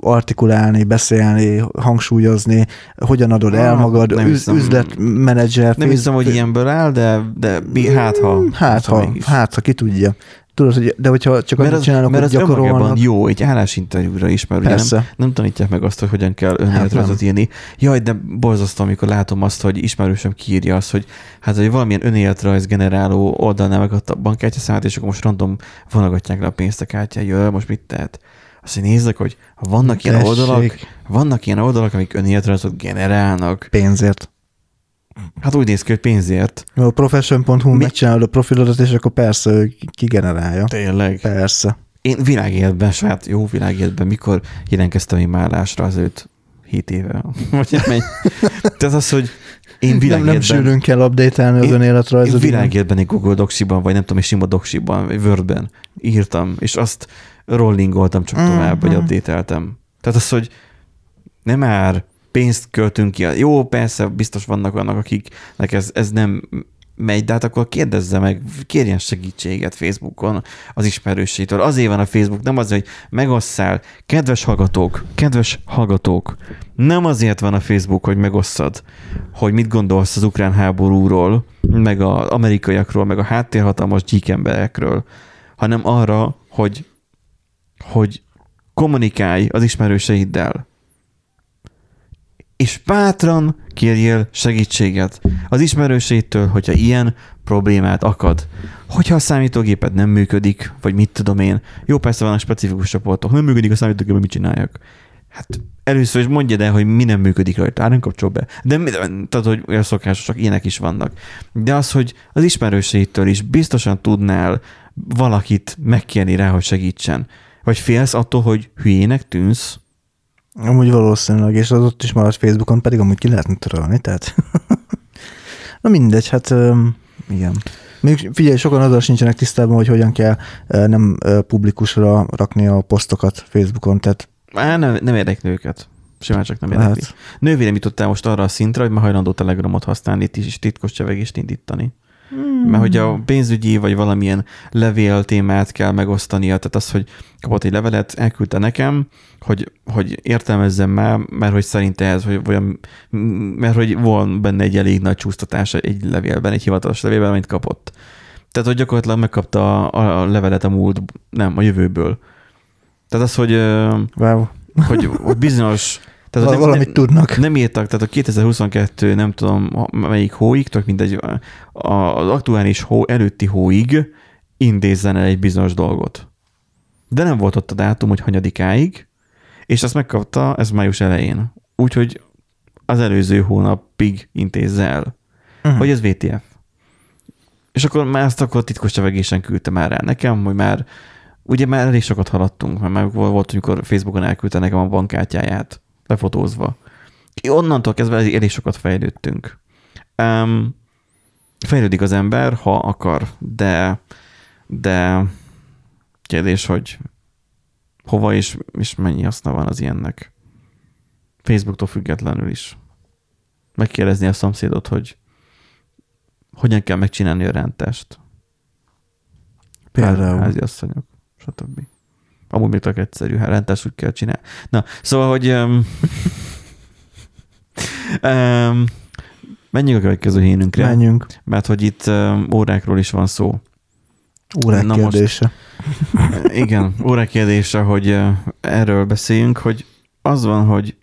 artikulálni, beszélni, hangsúlyozni, hogyan adod el Ah, magad, nem üz, üzletmenedzser. Nem hiszem, hogy ilyenből áll, de, de hát ha. Hát ha, hát ha, ki tudja. Tudod, hogy, de hogyha csak mert annyit csinálnak, mert hogy az gyakorolnak. jó egy állásinterjúra is, mert ugye nem, Persze. nem tanítják meg azt, hogy hogyan kell önéletrajzot írni. Jaj, de borzasztó, amikor látom azt, hogy ismerősöm kiírja azt, hogy hát, hogy valamilyen önéletrajz generáló oldalnál megadta a bankkártya számát, és akkor most random vonogatják le a pénzt a kártyájáról, most mit tehet? Azt hogy nézzek, hogy vannak ilyen Tessék. oldalak, vannak ilyen oldalak, amik önéletrajzot generálnak. Pénzért. Hát úgy néz ki, hogy pénzért. A profession.hu megcsinálod a profilodat, és akkor persze kigenerálja. Tényleg. Persze. Én világéletben, saját jó világéletben, mikor jelentkeztem én állásra az őt 7 éve. [laughs] Vagy mennyi. Tehát az, hogy én Nem, nem világéletben, sűrűn kell update-elni az önéletrajzot. én világéletben egy Google Docsiban, vagy nem tudom, egy sima Docsiban, vagy Wordben írtam, és azt rollingoltam csak tovább, vagy Mhm. update-eltem. Tehát az, hogy nem már pénzt költünk ki. Jó, persze, biztos vannak olyanok, akiknek ez, ez nem megy, de hát akkor kérdezze meg, kérjen segítséget Facebookon az ismerőségtől. Azért van a Facebook, nem azért, hogy megosszál. Kedves hallgatók, kedves hallgatók, nem azért van a Facebook, hogy megosszad, hogy mit gondolsz az ukrán háborúról, meg az amerikaiakról, meg a háttérhatalmas gyík emberekről, hanem arra, hogy, hogy kommunikálj az ismerőseiddel. És bátran kérjél segítséget az ismerőseitől, hogyha ilyen problémát akad. Hogyha a számítógéped nem működik, vagy mit tudom én, jó, persze vannak specifikus csoportok, nem működik a számítógép, mit csináljak? Hát először is mondjad el, hogy mi nem működik rajta, hát nem kapcsol be. De tehát, hogy olyan szokásosak, ilyenek is vannak. De az, hogy az ismerőseitől is biztosan tudnál valakit megkérni rá, hogy segítsen. Vagy félsz attól, hogy hülyének tűnsz? Amúgy valószínűleg, és az ott is maradt Facebookon, pedig amúgy ki lehetne törölni, tehát... [laughs] Na mindegy, hát igen. Még figyelj, sokan azzal sincsenek tisztában, hogy hogyan kell nem publikusra rakni a posztokat Facebookon, tehát Á, nem, nem érdekli őket. Simán csak nem érdekli. lehet. Nővérem jutottál most arra a szintre, hogy már hajlandó telegramot használni, itt is és titkos csevegést indítani. Hmm. Mert hogy a pénzügyi vagy valamilyen levél témát kell megosztania, tehát az, hogy kapott egy levelet, elküldte nekem, hogy, hogy értelmezzem már, mert hogy szerint ehhez, hogy olyan, mert hogy van benne egy elég nagy csúsztatás egy levélben, egy hivatalos levélben, amit kapott. Tehát, hogy gyakorlatilag megkapta a, a levelet a múlt, nem, a jövőből. Tehát az, hogy, Wow. hogy, hogy bizonyos... [laughs] Tehát, Val- valamit tudnak. nem írtak, tehát a 2022 nem tudom melyik hóig, tök mindegy, az aktuális hó előtti hóig intézzen el egy bizonyos dolgot. De nem volt ott a dátum, hogy hanyadikáig, és azt megkapta, ez május elején. Úgyhogy az előző hónapig intézze el, Uh-huh. hogy ez VTF. És akkor már ezt akkor titkos csevegésen küldte már rá nekem, hogy már ugye már elég sokat haladtunk, mert már volt, amikor Facebookon elküldte nekem a bankkártyáját, lefotózva. Onnantól kezdve elég sokat fejlődtünk. Um, fejlődik az ember, ha akar, de, de kérdés, hogy hova és, és mennyi haszna van az ilyennek. Facebooktól függetlenül is. Megkérdezni a szomszédot, hogy hogyan kell megcsinálni a rántást. Például. Házi asszonyok, stb. Amúgy még tök egyszerű, hát rántást úgy kell csinálni. Na, szóval, hogy um, um, [laughs] menjünk a következő hínünkre, Menjünk. mert hogy itt um, órákról is van szó. Órák Na most- kérdése. [laughs] Igen, órák kérdése, hogy uh, erről beszéljünk, hogy az van, hogy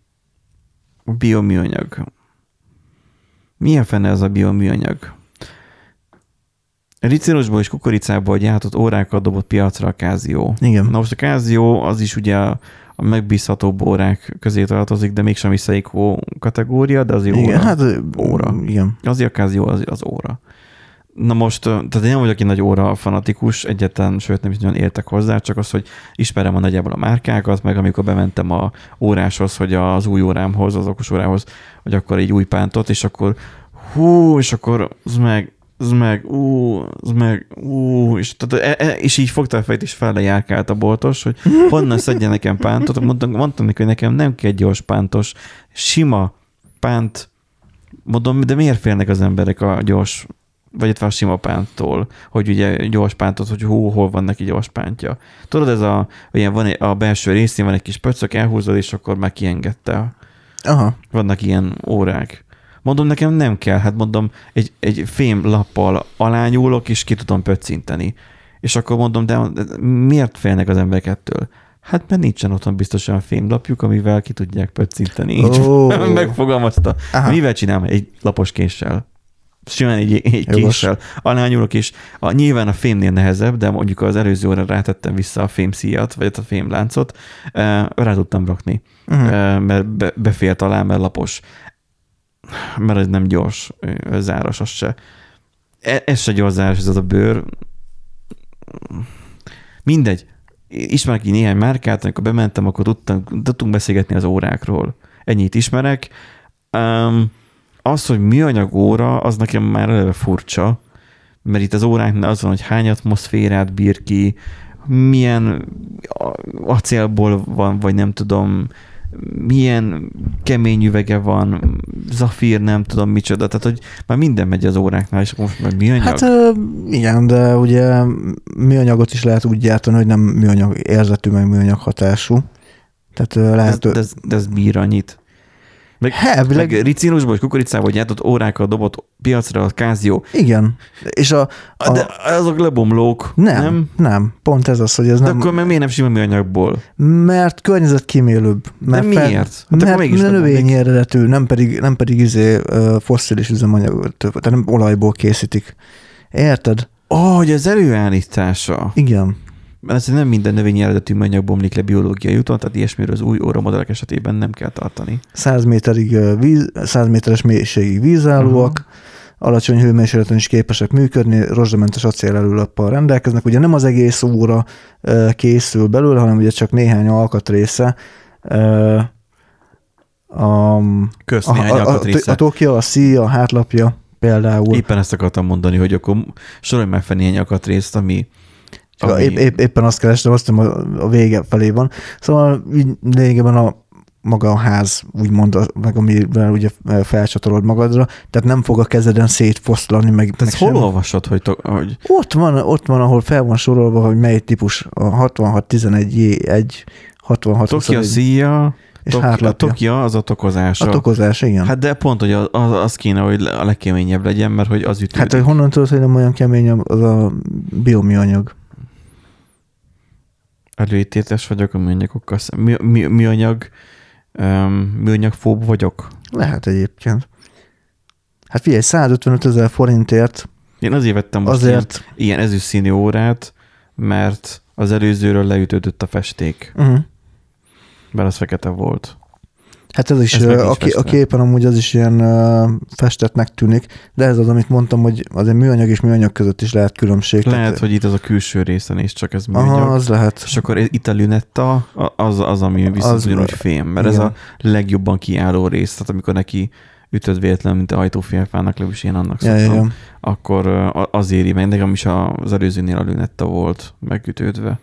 bioműanyag. Milyen fene ez a bioműanyag? Ricérosból és kukoricából gyártott órákat dobott piacra a Kázió. Igen. Na most a Kázió az is ugye a megbízhatóbb órák közé tartozik, de mégsem visszaikó kategória, de azért igen, óra. hát Óra. Igen. Azért a Kázió az, az óra. Na most, tehát én nem vagyok egy nagy óra fanatikus, egyetlen, sőt nem is nagyon értek hozzá, csak az, hogy ismerem a nagyjából a márkákat, meg amikor bementem a óráshoz, hogy az új órámhoz, az okos órához, hogy akkor egy új pántot, és akkor hú, és akkor az meg, az meg, ú, az meg, ú, és, tehát, e, e, és így fogta a fejt, és fele járkált a boltos, hogy honnan szedje nekem pántot. Mondtam, mondtam neki, hogy nekem nem kell gyors pántos, sima pánt, mondom, de miért félnek az emberek a gyors, vagy itt a sima pánttól, hogy ugye gyors pántot, hogy hú, hol van neki gyors pántja. Tudod, ez a, ilyen van egy, a belső részén van egy kis pöcök, elhúzod, és akkor már kiengedte. Aha. Vannak ilyen órák. Mondom, nekem nem kell, hát mondom, egy, egy fém lappal alányúlok, és ki tudom pöccinteni. És akkor mondom, de, miért félnek az emberek ettől? Hát mert nincsen otthon biztosan fémlapjuk, amivel ki tudják pöccinteni. Így Ó. megfogalmazta. Aha. Mivel csinálom? Egy lapos késsel. Simán egy, egy késsel. Alányúlok, és a, nyilván a fémnél nehezebb, de mondjuk az előző óra rátettem vissza a fémszíjat, vagy a fémláncot, eh, rá tudtam rakni Uh-huh. Mert be, befért alá, mert lapos. Mert ez nem gyors ö, záros, az se. E- Ez se gyors záros, ez az a bőr. Mindegy. Ismerek így néhány márkát, amikor bementem, akkor tudtam, tudtunk beszélgetni az órákról. ennyit ismerek. Um, az, hogy műanyag óra, az nekem már eleve furcsa, mert itt az óránknál az van, hogy hány atmoszférát bír ki, milyen acélból van, vagy nem tudom, milyen kemény üvege van, zafír, nem tudom micsoda, tehát hogy már minden megy az óráknál, és most meg műanyag. Hát igen, de ugye műanyagot is lehet úgy gyártani, hogy nem műanyag érzetű, meg műanyag hatású. Tehát lehet... De, de, ez, de ez bír annyit. Meg, Elvileg... meg ricinusból és kukoricából gyártott órákat dobott piacra a kázió. Igen. És a, a... De azok lebomlók, nem, nem? Nem, pont ez az, hogy ez De nem... akkor meg miért nem sima műanyagból? Mert környezetkímélőbb. Mert De miért? Hát mert növényi eredetű, nem pedig, nem pedig izé, fosszilis üzemanyag, tehát nem olajból készítik. Érted? Ó, oh, hogy az előállítása. Igen mert ez nem minden növényi eredetű műanyag bomlik le biológiai úton, tehát ilyesmiről az új óramodellek esetében nem kell tartani. 100, méterig, víz, 100 méteres mélységig vízállóak, uh-huh. alacsony hőmérsékleten is képesek működni, rozsdamentes acélelőlappal rendelkeznek. Ugye nem az egész óra készül belőle, hanem ugye csak néhány alkatrésze. A, Kösz, néhány a, a, a, a Tokyo, a szíja, a hátlapja például. Éppen ezt akartam mondani, hogy akkor sorolj már fel néhány alkatrészt, ami ami... Épp, épp, éppen azt kerestem, azt hiszem a vége felé van. Szóval így lényegében a maga a ház, úgymond, meg amivel ugye felcsatolod magadra, tehát nem fog a kezeden szétfoszlani, meg, meg hol sem. olvasod, hogy, to, hogy... Ott van, ott van, ahol fel van sorolva, hogy mely típus a 66 11 1 66 Tokia Zia, és Tok, a Tokia az a tokozás. A tokozás, igen. Hát de pont, hogy az, az kéne, hogy a legkeményebb legyen, mert hogy az ütődik. Hát, hogy honnan tudod, hogy nem olyan kemény az a bioműanyag? Előítétes vagyok a műanyagokkal. Mi, mi, műanyag, um, műanyagfób vagyok? Lehet egyébként. Hát figyelj, 155 ezer forintért én azért vettem most azért... ilyen, ilyen ezüstszínű órát, mert az előzőről leütődött a festék. Uh-huh. Mert az fekete volt. Hát ez is, ez a, a képen amúgy az is ilyen uh, festetnek tűnik, de ez az, amit mondtam, hogy azért műanyag és műanyag között is lehet különbség. Lehet, tehát... hogy itt az a külső részen is csak ez műanyag. Aha, az lehet. És akkor itt a lünetta, az, az ami viszont az, ugyanúgy fém, mert igen. ez a legjobban kiálló rész, tehát amikor neki ütöd véletlenül, mint a hajtófélfának, legalábbis én annak ja, szoktam, ja. akkor az éri meg. Nekem is az előzőnél a lünetta volt megütődve.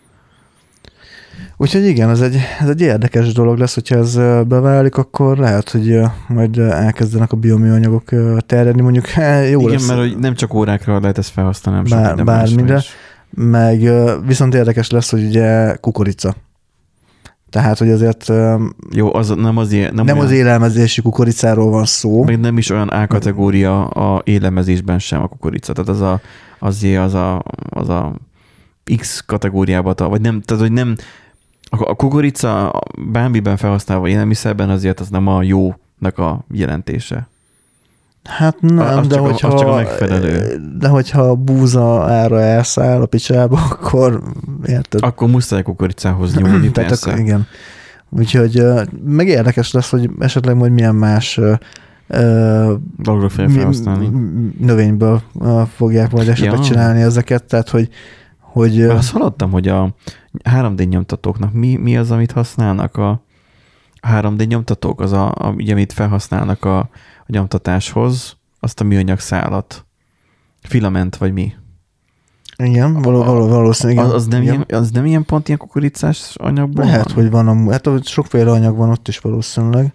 Úgyhogy igen, ez egy, ez egy érdekes dolog lesz, hogyha ez beválik, akkor lehet, hogy majd elkezdenek a bioműanyagok terjedni, mondjuk [laughs] jó Igen, lesz. mert hogy nem csak órákra lehet ezt felhasználni, hanem Bár, bármire. Meg viszont érdekes lesz, hogy ugye kukorica. Tehát, hogy azért Jó, az nem az, nem, nem olyan, az élelmezési kukoricáról van szó. Még nem is olyan A-kategória a élelmezésben sem a kukorica. Tehát az a, azért az a, az a X kategóriába, vagy nem, tehát hogy nem, a kukorica bármiben felhasználva élelmiszerben azért az nem a jónak a jelentése. Hát nem, az de csak hogyha, a, az csak a megfelelő. De hogyha a búza ára elszáll a picsába, [laughs] akkor érted? Akkor muszáj kukoricához nyúlni, [clears throat] persze. Akkor, igen. Úgyhogy meg érdekes lesz, hogy esetleg majd milyen más Dologra felhasználni. Növényből fogják majd esetleg ja. csinálni ezeket, tehát hogy hogy... Mert azt hallottam, hogy a 3D nyomtatóknak mi, mi az, amit használnak a, 3D nyomtatók, az a, a ugye, amit felhasználnak a, a nyomtatáshoz, azt a műanyag szálat. Filament, vagy mi? Igen, való, való, valószínűleg. Az, az, nem ilyen, az nem ilyen pont ilyen kukoricás anyagból Lehet, van? hogy van, a, hát sokféle anyag van ott is valószínűleg.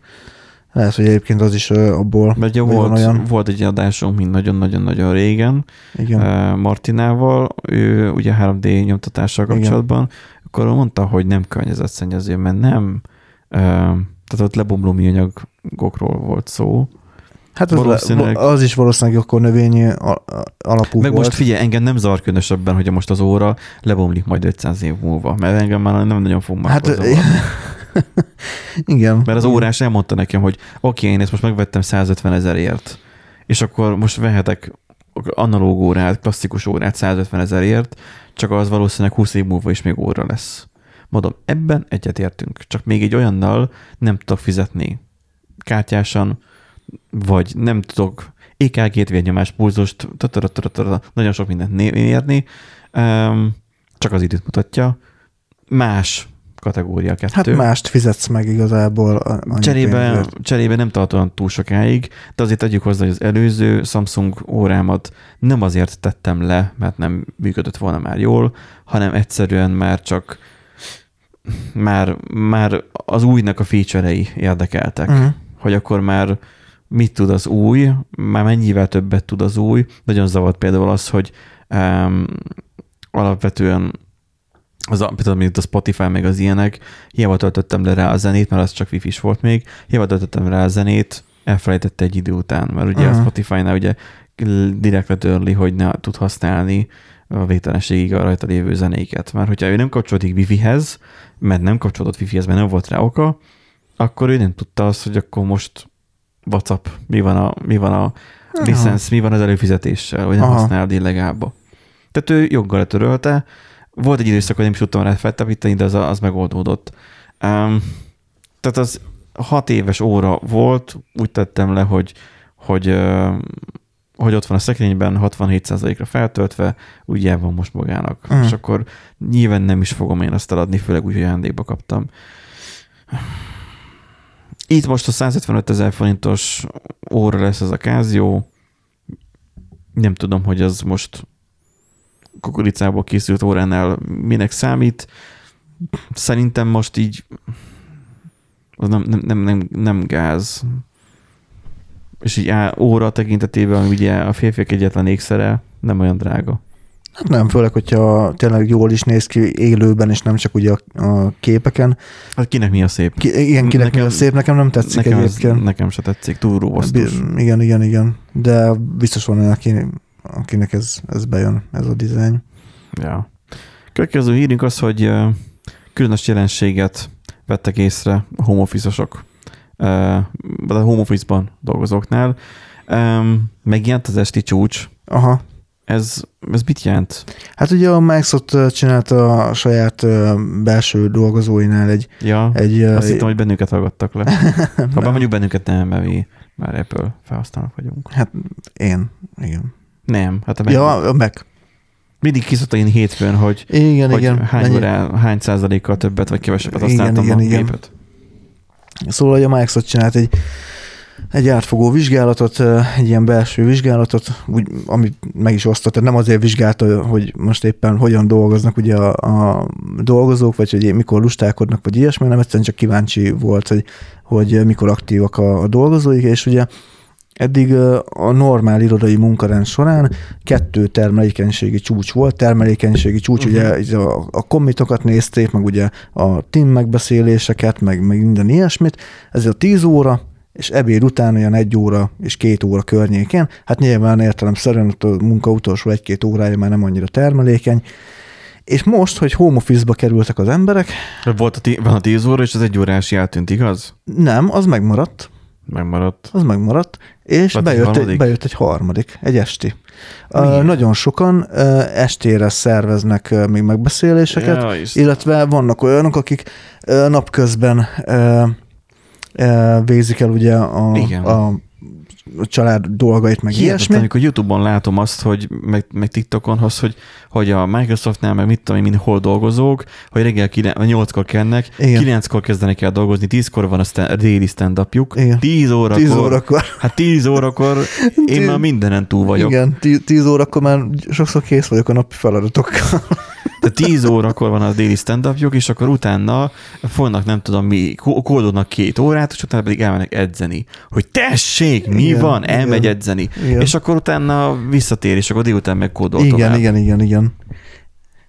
Lehet, hogy egyébként az is abból. Mert ugye volt, olyan... volt egy adásunk, mint nagyon-nagyon-nagyon régen, Igen. Martinával, ő ugye 3D nyomtatással kapcsolatban, Igen. akkor mondta, hogy nem környezetszennyező, mert nem, tehát ott lebomló műanyagokról volt szó. Hát az, valószínűleg... az is valószínűleg akkor növényi alapú Meg volt. most figyelj, engem nem zavar különösebben, hogy most az óra lebomlik majd 500 év múlva, mert engem már nem nagyon fog már hát, [laughs] Igen. Mert az órás elmondta nekem, hogy oké, okay, én ezt most megvettem 150 ezerért, és akkor most vehetek analóg órát, klasszikus órát 150 ezerért, csak az valószínűleg 20 év múlva is még óra lesz. Mondom, ebben egyetértünk, csak még egy olyannal nem tudok fizetni kártyásan, vagy nem tudok EKG-t, vérnyomás, pulzust, nagyon sok mindent mérni, csak az időt mutatja. Más kategória kettő. Hát mást fizetsz meg igazából. Cserébe, cserébe nem tart olyan túl sokáig, de azért tegyük hozzá, hogy az előző Samsung órámat nem azért tettem le, mert nem működött volna már jól, hanem egyszerűen már csak már, már az újnak a feature-ei érdekeltek. Mhm. Hogy akkor már mit tud az új, már mennyivel többet tud az új. Nagyon zavart például az, hogy um, alapvetően az, a- például mint a Spotify meg az ilyenek, hiába töltöttem le rá a zenét, mert az csak wifi volt még, hiába töltöttem rá a zenét, elfelejtette egy idő után, mert ugye uh-huh. a Mhm. Spotify-nál ugye direkt letörli, hogy ne tud használni a végtelenségig a rajta lévő zenéket. Mert hogyha ő nem kapcsolódik wifi-hez, mert nem kapcsolódott wifi-hez, mert nem volt rá oka, akkor ő nem tudta azt, hogy akkor most WhatsApp, mi van a, mi van a licensz, mi van az előfizetéssel, hogy nem Aha. használod illegálba. Tehát ő joggal letörölte, volt egy időszak, hogy nem is tudtam rá feltapítani, de az, az megoldódott. Um, tehát az hat éves óra volt, úgy tettem le, hogy, hogy, hogy ott van a szekrényben, 67%-ra feltöltve, úgy el van most magának. Mm. És akkor nyilván nem is fogom én azt eladni, főleg úgy, hogy ajándékba kaptam. Itt most a 155 ezer forintos óra lesz az a Casio. Nem tudom, hogy az most kukoricából készült óránál minek számít. Szerintem most így az nem, nem, nem, nem, nem gáz. És így á, óra tekintetében, ugye a férfiak egyetlen ékszere, nem olyan drága. Hát nem, főleg, hogyha tényleg jól is néz ki élőben, és nem csak ugye a, a képeken. Hát kinek mi a szép? Ki, igen, kinek Nekem- nekem, szép, nekem nem tetszik Nekem, egyébként. nekem se tetszik, túl. Bi- Igen, igen, igen. De biztos van aki, akinek ez, ez bejön, ez a dizájn. Ja. Következő hírünk az, hogy különös jelenséget vettek észre a home office-osok, vagy a home office-ban dolgozóknál. Megjelent az esti csúcs. Aha. Ez, ez mit jelent? Hát ugye a Microsoft csinálta a saját belső dolgozóinál egy, Ja, egy azt hittem, hogy bennünket hallgattak le. [laughs] Ha bár mondjuk bennünket nem, mert mi már Apple felhasználók vagyunk. Hát én, igen. Nem, hát a Ja, a Mac. mindig kiszokta én hétfőn, hogy, Igen, hogy igen. hány, Mennyi- órá, hány százalékkal többet vagy kevesebbet Igen, használtam igen, a igen. gépet. Szóval, hogy a Microsoft csinált egy, egy átfogó vizsgálatot, egy ilyen belső vizsgálatot, úgy, amit meg is osztott, tehát nem azért vizsgálta, hogy most éppen hogyan dolgoznak ugye a, a dolgozók, vagy hogy mikor lustálkodnak, vagy ilyesmi, hanem egyszerűen csak kíváncsi volt, hogy, hogy mikor aktívak a, a dolgozóik, és ugye Eddig a normál irodai munkarend során kettő termelékenységi csúcs volt. Termelékenységi csúcs, Mhm. uh-huh. ugye a, a kommitokat nézték, meg ugye a team megbeszéléseket, meg, meg minden ilyesmit. Ez a 10 óra, és ebéd után olyan egy óra és két óra környékén. Hát nyilván értelemszerűen a munka utolsó egy-két órája már nem annyira termelékeny. És most, hogy home office-ba kerültek az emberek, Volt a, tí- van a 10 óra, és az egy órás eltűnt, igaz? nem, az megmaradt, Megmaradt. az megmaradt, és bejött egy, bejött egy harmadik, egy esti. Uh, nagyon sokan uh, estére szerveznek uh, még megbeszéléseket, Ja, illetve vannak olyanok, akik uh, napközben uh, uh, végzik el ugye a, Igen. a, a család dolgait, meg Hihetetlen, ilyesmi. amikor YouTube-on látom azt, hogy meg, meg TikTokon, az, hogy, hogy a Microsoftnál, meg mit tudom én, mindenhol dolgozók, hogy reggel 8-kor kelnek, Igen. 9-kor kezdenek el dolgozni, 10-kor van a, stand, déli Igen. 10 órakor, 10 órakor. hát 10 órakor én már mindenen túl vagyok. Igen, 10 órakor már sokszor kész vagyok a napi feladatokkal. Tehát 10 órakor van a déli stand és akkor utána fognak nem tudom mi, kó- kódolnak két órát, és utána pedig elmennek edzeni. Hogy tessék, mi Igen, van? Elmegy igen. edzeni. Igen. És akkor utána visszatér, és akkor délután meg kódol igen, tovább. igen, igen, igen.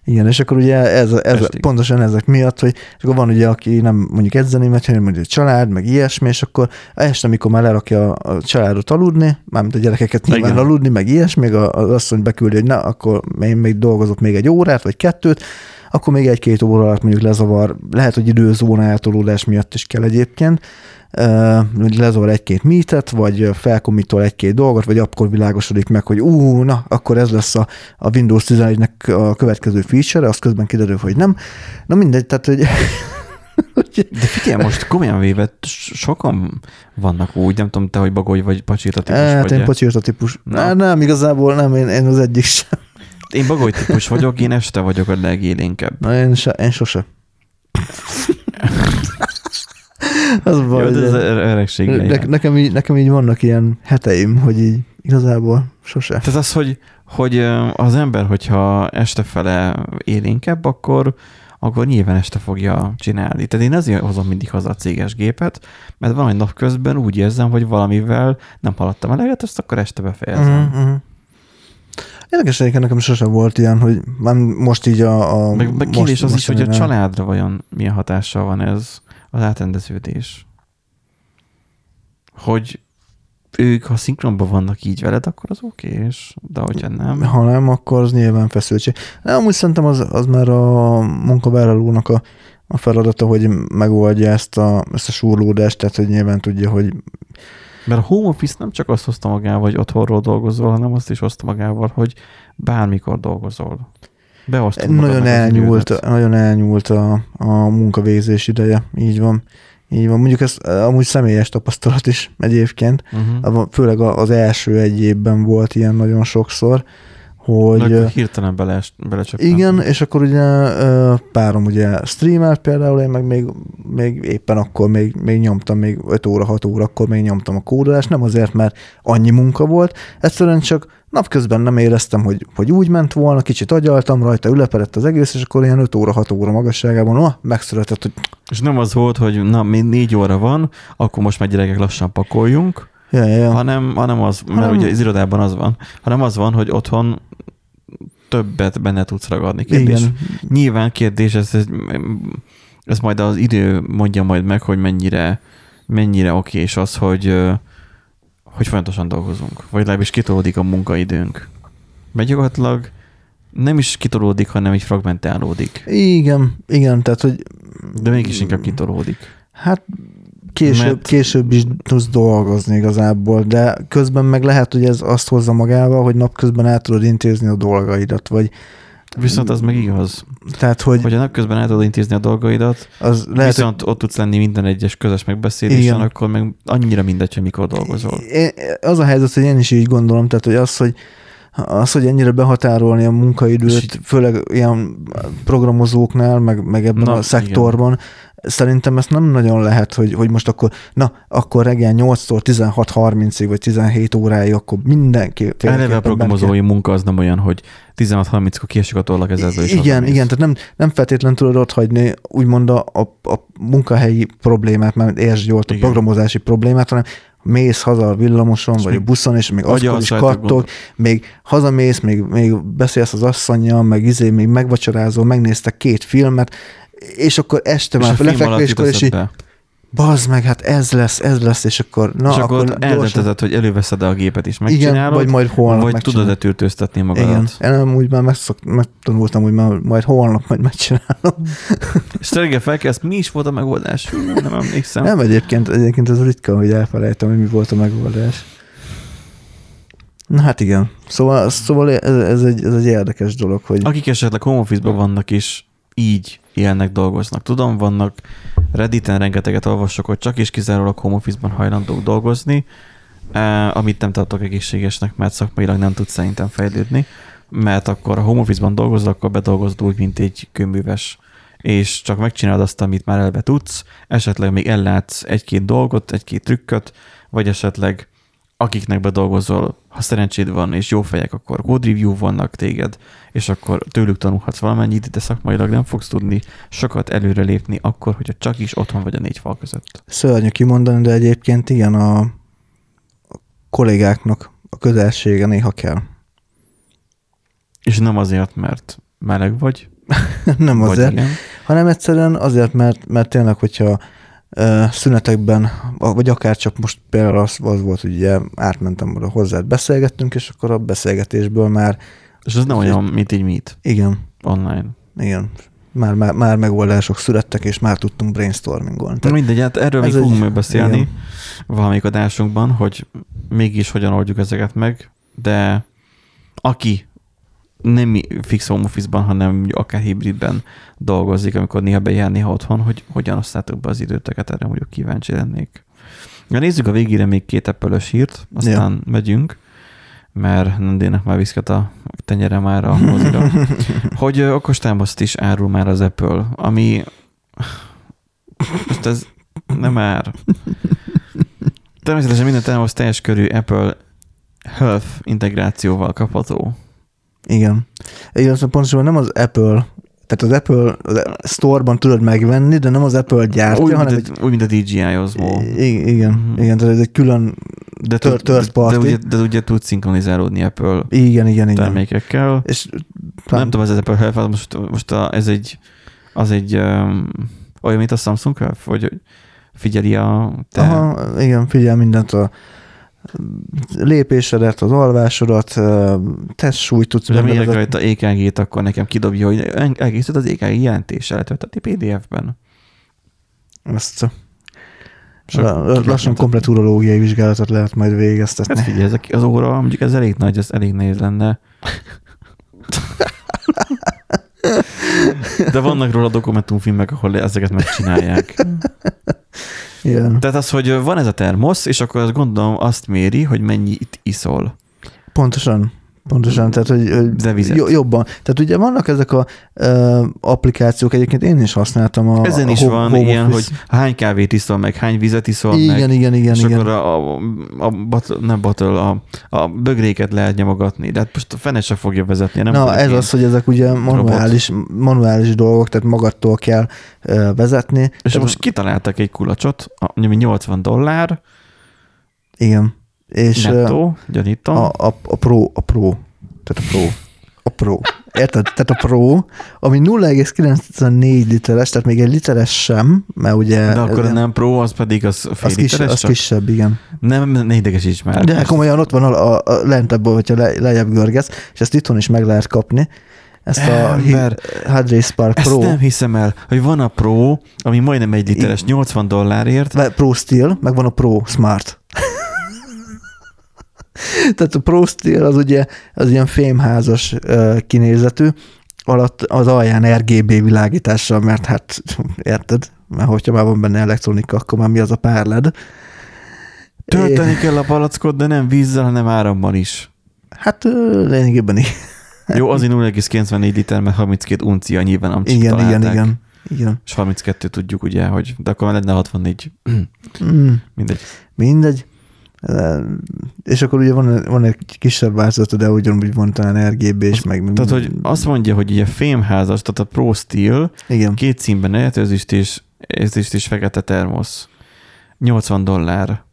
Igen, és akkor ugye ez, ez Estig. pontosan ezek miatt, hogy és akkor van ugye, aki nem mondjuk edzeni megy, hanem mondjuk egy család, meg ilyesmi, és akkor este, amikor már lerakja a családot aludni, mármint a gyerekeket nyilván Igen. aludni, meg ilyesmi, meg a- az asszony beküldi, hogy na, akkor én még dolgozok még egy órát, vagy kettőt, akkor még egy-két óra alatt mondjuk lezavar, lehet, hogy időzóna eltolódás miatt is kell egyébként, uh, lezavar egy-két mítet, vagy felkomitol egy-két dolgot, vagy akkor világosodik meg, hogy ú, na, akkor ez lesz a, a Windows 11-nek a következő feature, az közben kiderül, hogy nem. Na mindegy, tehát, hogy [laughs] De figyelj, most komolyan véve sokan vannak úgy, nem tudom te, hogy bagoly vagy pacsita típus hát vagy. én pacsírta típus. Na. Na. Nem, igazából nem, én, én az egyik sem. én bagoly típus vagyok, én este vagyok a legélénkebb. Na, én, se, én sose. [laughs] Az baj, Jó, de ez de- öregség. ne, nekem, így, nekem így vannak ilyen heteim, hogy így igazából sose. Tehát az, hogy, hogy az ember, hogyha este fele élénkebb, akkor, akkor nyilván este fogja csinálni. Tehát én azért hozom mindig haza a céges gépet, mert van egy nap közben úgy érzem, hogy valamivel nem haladtam eleget, azt akkor este befejezem. Uh-huh. Érdekes egyébként nekem sose volt ilyen, hogy már most így a... a Meg, meg most- az is, hogy a családra vajon milyen hatással van ez az átrendeződés. Hogy ők, ha szinkronban vannak így veled, akkor az oké, és de hogyha nem. Ha nem, akkor az nyilván feszültség. De amúgy szerintem az, az már a munkavállalónak a, a feladata, hogy megoldja ezt a, ezt a súrlódást, tehát hogy nyilván tudja, hogy Mert a home office nem csak azt hozta magával, hogy otthonról dolgozol, hanem azt is hozta magával, hogy bármikor dolgozol. Nagyon elnyúlt, nagyon elnyúlt a, a munkavégzés ideje. Így van. Így van. Mondjuk ez eh, amúgy személyes tapasztalat is egyébként. Uh-huh. Főleg az első egy évben volt ilyen nagyon sokszor, hogy... Eh, hirtelen bele, belecsöppent. Igen, és akkor ugye párom ugye streamelt például, én meg még, még éppen akkor még, még nyomtam, még 5 óra, 6 óra, akkor még nyomtam a kódolást, nem azért, mert annyi munka volt, egyszerűen csak napközben nem éreztem, hogy, hogy úgy ment volna, kicsit agyaltam rajta, ülepedett az egész, és akkor ilyen 5 óra, 6 óra magasságában, oh, megszületett, hogy És nem az volt, hogy na, még négy óra van, akkor most már gyerekek lassan pakoljunk, ja, ja, ja. hanem, hanem az, mert Hanem- ugye az irodában az van, hanem az van, hogy otthon többet benne tudsz ragadni. Kérdés, igen, Nyilván kérdés, ez, ez, ez majd az idő mondja majd meg, hogy mennyire, mennyire oké, és az, hogy, hogy folyamatosan dolgozunk, vagy legalábbis kitolódik a munkaidőnk. Mert gyakorlatilag nem is kitolódik, hanem így fragmentálódik. igen, igen, tehát, hogy De mégis inkább kitolódik. Hát később, Mert- később is tudsz dolgozni igazából, de közben meg lehet, hogy ez azt hozza magával, hogy napközben el tudod intézni a dolgaidat, vagy Viszont az meg igaz, tehát, hogy, hogy a napközben el tudod intézni a dolgaidat, az lehet, viszont ott tudsz lenni minden egyes közös megbeszélésen, Igen. akkor meg annyira mindegy, hogy mikor dolgozol. én, az a helyzet, hogy én is így gondolom, tehát, hogy az, hogy az, hogy ennyire behatárolni a munkaidőt, így- főleg ilyen programozóknál, meg, meg ebben Na, a szektorban, szerintem ezt nem nagyon lehet, hogy, hogy most akkor, na, akkor reggel 8-tól 16.30-ig, vagy 17 óráig, akkor mindenki... Eleve a programozói munka az nem olyan, hogy 16-30-kor kiesik a tollak ezzel is Igen, igen, tehát nem, nem feltétlenül tudod ott hagyni úgymond a, a, a munkahelyi problémát, mert értsd jól, a Igen. programozási problémát, hanem mész haza a villamoson, És vagy a buszon, és még akkor is kattog, még hazamész, még, még beszélsz az asszonynal, meg izé, még megvacsorázol, megnéztek két filmet, és akkor este És már lefekvéskor, és így, eszedbe. Bazd meg, hát ez lesz, ez lesz, és akkor, na, és akkor, akkor eldöntöd, hogy előveszed a gépet igen, megcsinálod, vagy majd holnap vagy tudod-e tűrtőztetni Igen, magadat. én nem úgy már megszok, megtanultam, hogy már majd holnap majd megcsinálom. És reggel felkelsz, mi is volt a megoldás? Nem emlékszem. Nem egyébként, egyébként ez ritka, hogy elfelejtem, hogy mi volt a megoldás. Na hát igen. Szóval, szóval ez, ez, egy, ez egy érdekes dolog, hogy Akik esetleg home office vannak is, így élnek, dolgoznak. Tudom, vannak Redditen rengeteget olvasok, hogy csak és kizárólag home office-ban hajlandók dolgozni, eh, amit nem tartok egészségesnek, mert szakmailag nem tud szerintem fejlődni, mert akkor a home office-ban dolgozol, akkor bedolgozod úgy, mint egy kőműves és csak megcsinálod azt, amit már eleve tudsz, esetleg még ellátsz egy-két dolgot, egy-két trükköt, vagy esetleg akiknek bedolgozol, ha szerencséd van, és jó fejek, akkor code review vannak téged, és akkor tőlük tanulhatsz valamennyit, de szakmailag nem fogsz tudni sokat előre lépni akkor, hogyha csak is otthon vagy a négy fal között. szörnyű kimondani, de egyébként igen, a, kollégáknak a közelsége néha kell. És nem azért, mert meleg vagy, [laughs] nem vagy azért, igen. hanem egyszerűen azért, mert, mert tényleg, hogyha szünetekben, vagy akár csak most például az, az volt, hogy ugye átmentem oda hozzád, beszélgettünk, és akkor a beszélgetésből már, És ez nem olyan, mint így meet igen, online. igen, már, már, már megoldások születtek, és már tudtunk brainstormingolni. Tehát Mindegy, hát erről még fogunk még beszélni igen. valamelyik adásunkban, hogy mégis hogyan oldjuk ezeket meg, de aki nem fix home office-ban, hanem akár hibridben dolgozik, amikor néha bejár, néha otthon, hogy hogyan osztátok be az időteket, erre mondjuk kíváncsi lennék. Ja, nézzük a végére még két apple hírt, aztán ja. megyünk, mert Nandének már viszket a tenyere már a mozira. [laughs] hogy ö, okostámaszt is árul már az Apple, ami Most ez nem már. Természetesen minden termosz teljes körű Apple Health integrációval kapható. Igen. Igen, szóval pontosan nem az Apple, tehát az Apple az Store-ban tudod megvenni, de nem az Apple gyártja, Úgy, hanem mint, egy, a, úgy, mint a DJI Osmo. I- igen, Mhm. igen, tehát ez egy külön, De, tud, third de, party. de, ugye, de ugye tud szinkronizálódni Apple igen, igen, igen. termékekkel. És Nem tudom, ez az Apple Health, most, most a, ez egy, az egy um, olyan, mint a Samsung Health, hogy figyeli a te... Aha, igen, figyel mindent a lépésedet, az alvásodat, testsúlyt tudsz mérek bevezetni. rajta EKG-t, akkor nekem kidobja, hogy egészet az EKG jelentéssel letölteti PDF-ben. Ezt Csak la- lassan komplet urológiai vizsgálatot lehet majd végeztetni. Hát figyelj, ezek, az óra, mondjuk ez elég nagy, ez elég nehéz lenne. [laughs] De vannak róla dokumentumfilmek, ahol ezeket megcsinálják. [laughs] Igen. Tehát az, hogy van ez a termosz, és akkor azt gondolom azt méri, hogy mennyi itt iszol. Pontosan. Pontosan, tehát hogy De jobban. Tehát ugye vannak ezek a ö, applikációk, egyébként én is használtam a Ezen a is home- van home ilyen, hogy hány kávét iszol meg, hány vizet iszol meg. igen, igen, igen, és igen. akkor a, a, a, battle, nem battle, a, a bögréket lehet nyomogatni. De hát most a fene se fogja vezetni. Nem Na, ez az, hogy ezek ugye manuális, manuális dolgok, tehát magadtól kell ö, vezetni. És Tehát- most kitaláltak egy kulacsot, ami 80 dollár, Igen. És ö, nettó, gyanítom. a, a, a Pro, a Pro, tehát a Pro, a Pro. Érted? Tehát a Pro, ami 0,94 literes, tehát még egy literes sem, mert ugye... de akkor ez- nem pro, az pedig az fél az, kis, az csak? kisebb, igen. Nem, ne idegesíts már. De komolyan ott van a, a, a lentebb, hogyha le, lejjebb görgesz, és ezt itthon is meg lehet kapni. Ezt a Ember, Hadray Spark Ezt Pro, nem hiszem el, hogy van a Pro, ami majdnem egy literes, 80 dollárért, Pro Steel, meg van a Pro Smart. [laughs] Tehát a Pro Steel az ugye az ilyen fémházas kinézetű, alatt az alján RGB világítással, mert hát [laughs] érted, mert hogyha már van benne elektronika, akkor már mi az a pár LED. tölteni kell a palackot, de nem vízzel, hanem árammal is. Hát lényegében igen. [laughs] Jó, azért 0,94 liter, mert 32 uncia nyilván amcsik Igen, igen, találták. igen. Igen. És 32 tudjuk ugye, hogy de akkor már lenne 64. Mm, Mindegy. mindegy. És akkor ugye van, van egy kisebb változata, de ugyanúgy van talán RGB és meg... Tehát, hogy azt mondja, hogy ugye fémházas, tehát a Pro Steel, Igen. két színben eletőzést és, ezüst és fekete termosz. 80 dollár.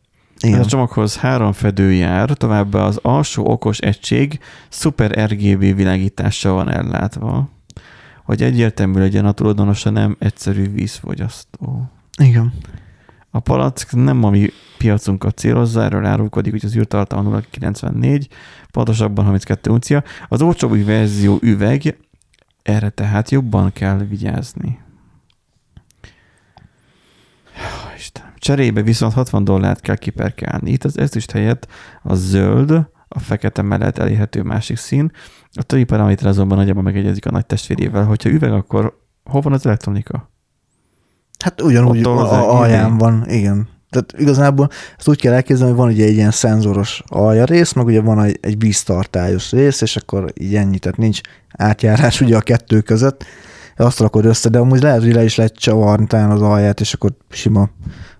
Igen. Ez a csomaghoz három fedő jár, továbbá az alsó okos egység szuper RGB világítással van ellátva, hogy egyértelmű legyen a tulajdonosa nem egyszerű vízfogyasztó. Igen. A palack nem a mi piacunkat célozza, erről árulkodik, hogy az űrtartalma 0,94, pontosabban 32 uncia. Az olcsóbb verzió üveg, erre tehát jobban kell vigyázni. Istenem. Cserébe viszont 60 dollárt kell kiperkálni. Itt az ezüst helyett a zöld, a fekete mellett elérhető másik szín. A többi paraméter azonban nagyjából megegyezik a nagy testvérével. Hogyha üveg, akkor hol van az elektronika? Hát ugyanúgy a, alján van, igen. Tehát igazából ezt úgy kell elképzelni, hogy van ugye egy ilyen szenzoros aljarész, meg ugye van egy, egy víztartályos rész, és akkor így ennyi, tehát nincs átjárás ugye a kettő között, azt rakod össze, de amúgy lehet, hogy le is lehet csavarni talán az alját, és akkor sima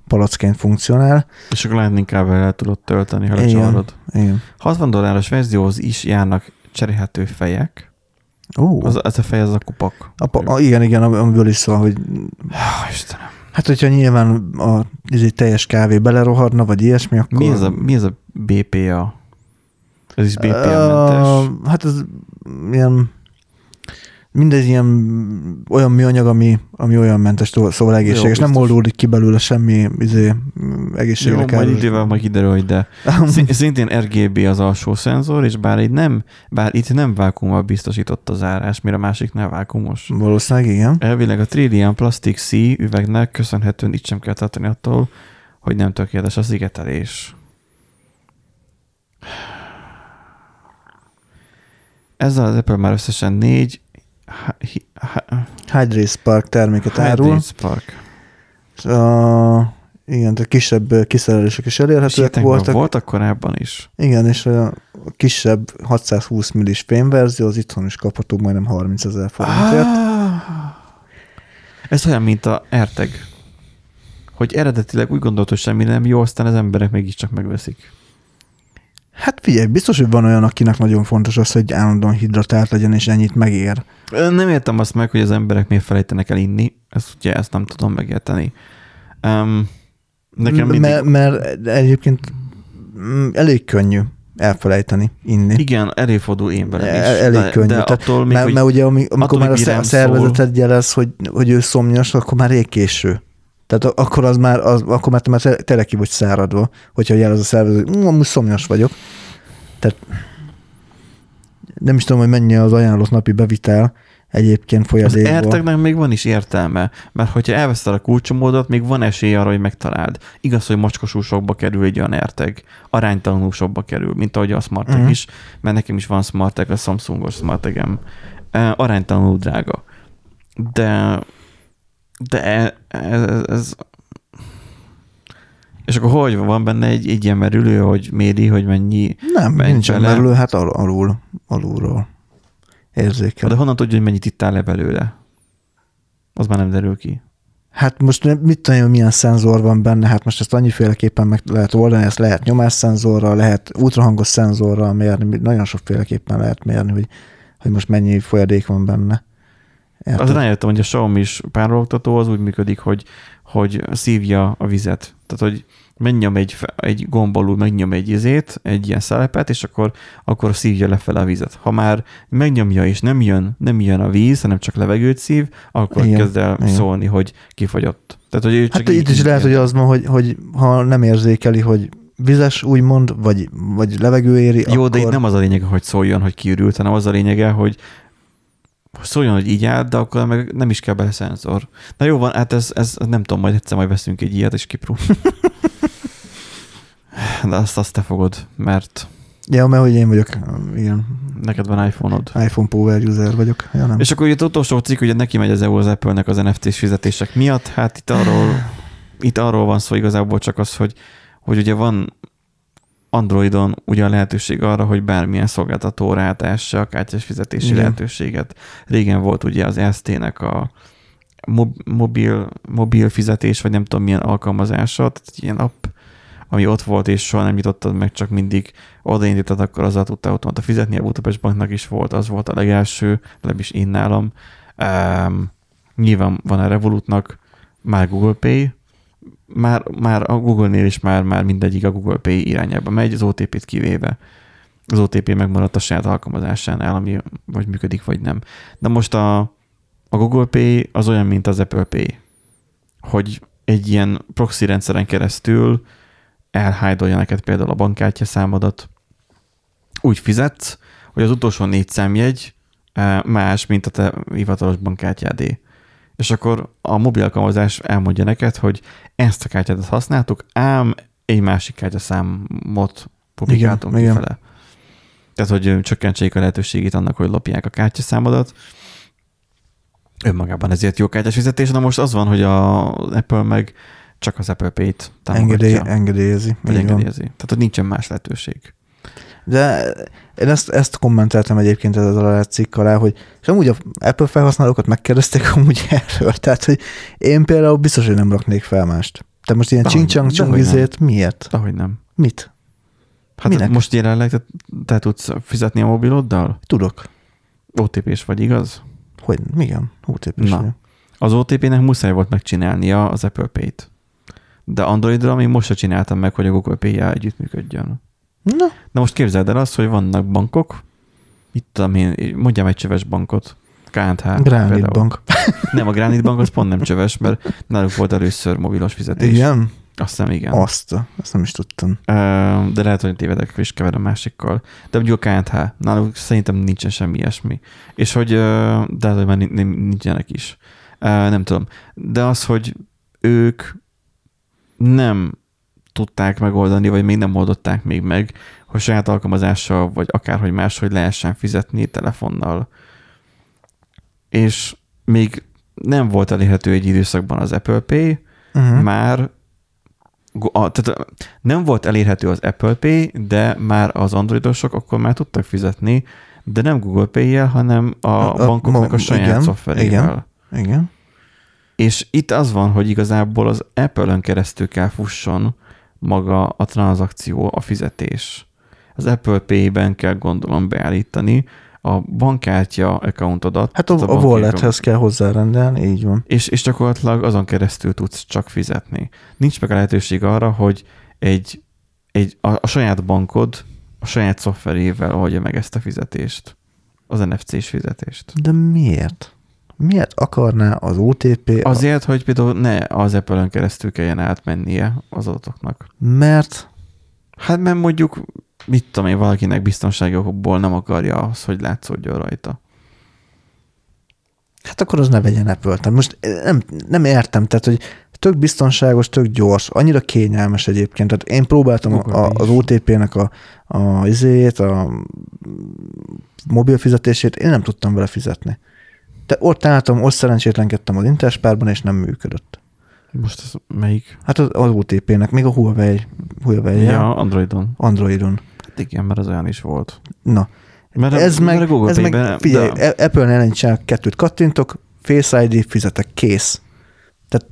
palacként funkcionál. És akkor Lightning kábel el tudod tölteni, ha Igen. lecsavarod. Igen. 60 dolláros verzióhoz is járnak cserélhető fejek. Ó, Az, ez a fej, az a kupak. a, a, igen, igen, amiből is szól, hogy Há, Istenem. hát hogyha nyilván a izé, teljes kávé belerohadna, vagy ilyesmi, akkor... Mi ez, a, mi ez a BPA? Ez is BPA-mentes. Uh, hát ez ilyen mindegy ilyen olyan műanyag, ami, ami olyan mentes, szóval egészséges. nem biztos. oldódik ki belőle semmi izé, egészségre Jó, majd idővel majd kiderül, hogy de. [laughs] Szintén RGB az alsó szenzor, és bár, itt nem, bár itt nem vákummal biztosított az árás, mire a másiknál vákumos. Valószínűleg igen. Elvileg a Trillian Plastic C üvegnek köszönhetően itt sem kell tartani attól, hogy nem tökéletes a szigetelés. Ezzel az Apple már összesen négy Hydray Spark terméket árul. Hybrid Spark. Uh, igen, tehát kisebb kiszerelések is elérhetőek Voltak. voltak. korábban is. Igen, és a kisebb 620 millis fémverzió az itthon is kapható majdnem 30 ezer forintért. Ah, ez olyan, mint a AirTag. hogy eredetileg úgy gondolt, hogy semmi nem jó, aztán az emberek mégiscsak megveszik. Hát figyelj, biztos, hogy van olyan, akinek nagyon fontos az, hogy állandóan hidratált legyen, és ennyit megér. Nem értem azt meg, hogy az emberek miért felejtenek el inni. Ezt ugye ezt nem tudom megérteni. Um, nekem mindig... mert, mert egyébként elég könnyű elfelejteni inni. Igen, előfordul én velem is. El, elég de, könnyű. De Tehát, attól még, mert, hogy mert ugye amikor attól már a szervezeted jelez, hogy, hogy ő szomjas, akkor már rég késő. Tehát akkor az már, az, akkor már te már te- tényleg ki vagy száradva, hogyha jelez a szervezet, hogy "Mm, amúgy szomjas vagyok. Tehát nem is tudom, hogy mennyi az ajánlott napi bevitel egyébként az folyadékból. erteknek még van is értelme, mert hogyha elveszted a kulcsomódot, még van esély arra, hogy megtaláld. Igaz, hogy macskosú sokba kerül egy olyan erteg, aránytalanul sokba kerül, mint ahogy a Smarteg Mhm. is, mert nekem is van Smarteg, a Samsungos Smartegem. Aránytalanul drága. De de e- ez, ez és akkor hogy van benne egy, egy ilyen merülő, hogy méri, hogy mennyi, Nem, Menj nincsen bele. merülő, hát al- alul, alulról érzékel. de honnan tudja, hogy mennyit ittál le belőle? Az már nem derül ki. Hát most mit tudom, hogy milyen szenzor van benne, hát most ezt annyiféleképpen meg lehet oldani, ezt lehet nyomásszenzorral, lehet ultrahangos szenzorral mérni, nagyon sokféleképpen lehet mérni, hogy, hogy most mennyi folyadék van benne. Érted? Az rájöttem, hogy a Xiaomi is párologtató az úgy működik, hogy, hogy szívja a vizet. Tehát, hogy megnyom egy, egy gombolul, megnyom egy izét, egy ilyen szelepet, és akkor, akkor szívja lefele a vizet. Ha már megnyomja és nem jön, nem jön a víz, hanem csak levegőt szív, akkor Igen, kezd el igen. szólni, hogy kifagyott. Tehát, hogy ő csak Hát itt is lehet, hogy az van, hogy, hogy ha nem érzékeli, hogy vizes úgymond, vagy, vagy levegő éri, Jó, akkor... de itt nem az a lényege, hogy szóljon, hogy kiürült, hanem az a lényege, hogy szóljon, hogy így áll, de akkor meg nem is kell bele szenzor. Na jó van, hát ez, ez nem tudom, majd egyszer majd veszünk egy ilyet, és kipró. [laughs] De azt, azt te fogod, mert Ja, mert hogy én vagyok, igen, neked van iPhone-od. iPhone Power user vagyok. Ja, nem. És akkor itt utolsó cikk, ugye neki megy az EU az Apple-nek az NFT-s fizetések miatt, hát itt arról, itt arról van szó igazából csak az, hogy, hogy ugye van Androidon ugye a lehetőség arra, hogy bármilyen szolgáltató rátássa a kártyás fizetési Igen. lehetőséget. Régen volt ugye az ST-nek a mob- mobil, mobil fizetés, vagy nem tudom milyen alkalmazása, tehát ilyen app, ami ott volt, és soha nem nyitottad meg, csak mindig odaindítod, akkor azzal tudtál automata fizetni. A Budapest Banknak is volt, az volt a legelső, legalábbis én nálam. Um, nyilván van a Revolutnak, már Google Pay, már, már a Google-nél is már, már mindegyik a Google Pay irányába megy, az OTP-t kivéve. Az OTP megmaradt a saját alkalmazásánál, ami vagy működik, vagy nem. De most a, a Google Pay az olyan, mint az Apple Pay, hogy egy ilyen proxy rendszeren keresztül elhájdolja neked például a bankkártya számodat, úgy fizetsz, hogy az utolsó négy számjegy eh, más, mint a te hivatalos bankkártyádé. És akkor a mobil alkalmazás elmondja neked, hogy ezt a kártyát használtuk, ám egy másik kártyaszámot publikáltunk Igen, igen. kifele. Tehát, hogy csökkentsék a lehetőségét annak, hogy lopják a kártyaszámodat. Önmagában ezért jó kártyás fizetés. Na most az van, hogy a Apple meg csak az Apple Pay-t Engedély, támogatja. engedélyezi. Vagy így van. engedélyezi. Tehát, hogy nincsen más lehetőség. De én ezt, ezt kommenteltem egyébként ezzel a cikk alá, hogy és amúgy a Apple felhasználókat megkérdezték amúgy [laughs] erről, tehát hogy én például biztos, hogy nem raknék fel mást. Te most ilyen nem. csungizét miért? Ahogy nem. Mit? Hát Minek? most jelenleg te, te tudsz fizetni a mobiloddal? Tudok. OTP-s vagy, igaz? Hogy? Igen, otp is Na. vagyok. Az OTP-nek muszáj volt megcsinálnia az Apple Pay-t. De Androidra még most se csináltam meg, hogy a Google Pay-jel együttműködjön. Na, Na most képzeld el azt, hogy vannak bankok, itt tudom én, mondjam egy csöves bankot, KNH. Például. Bank. [laughs] Nem, a Granit Bank az pont nem csöves, mert náluk volt először mobilos fizetés. Igen? Azt hiszem, igen. Azt, azt nem is tudtam. De lehet, hogy tévedek, és keverem másikkal. De mondjuk a KNH, náluk szerintem nincsen semmi ilyesmi. És hogy, de lehet, hogy már nin- nin- nincsenek is. Nem tudom. De az, hogy ők nem tudták megoldani, vagy még nem oldották még meg, hogy saját alkalmazással, vagy akárhogy máshogy lehessen fizetni telefonnal. És még nem volt elérhető egy időszakban az Apple Pay, Uh-huh. már a, tehát nem volt elérhető az Apple Pay, de már az androidosok akkor már tudtak fizetni, de nem Google Pay-jel, hanem a, A- a- bankoknak a mo- saját igen, szoftverével. Igen. És itt az van, hogy igazából az Apple-ön keresztül kell fusson maga a tranzakció, a fizetés. Az Apple Pay-ben kell gondolom beállítani a bankkártya accountodat. Hát a, a, a wallethez kell hozzárendelni, így van. És, és gyakorlatilag azon keresztül tudsz csak fizetni. Nincs meg a lehetőség arra, hogy egy, egy a, a saját bankod a saját szoftverével oldja meg ezt a fizetést. Az NFC-s fizetést. De miért? Miért akarná az OTP? Azért, hogy például ne az Apple-ön keresztül kelljen átmennie az adatoknak. Mert? Hát mert mondjuk, mit tudom én, valakinek biztonságokból nem akarja az, hogy látszódjon rajta. Hát akkor az ne vegyen apple. Most nem, nem értem, tehát, hogy tök biztonságos, tök gyors, annyira kényelmes egyébként. Tehát én próbáltam a, a, az OTP-nek a, a, izéjét, a mobil fizetését, én nem tudtam vele fizetni. De ott álltam, ott szerencsétlenkedtem az Interspárban, és nem működött. Most ez melyik? Hát az, az OTP-nek, még a Huawei. Huawei ja, Androidon. Androidon. Hát igen, mert az olyan is volt. Na. Mert ez a, meg, mert a Google ez meg figyelj, de... Apple-nél ellen kettőt kattintok, Face ID, fizetek, kész. Tehát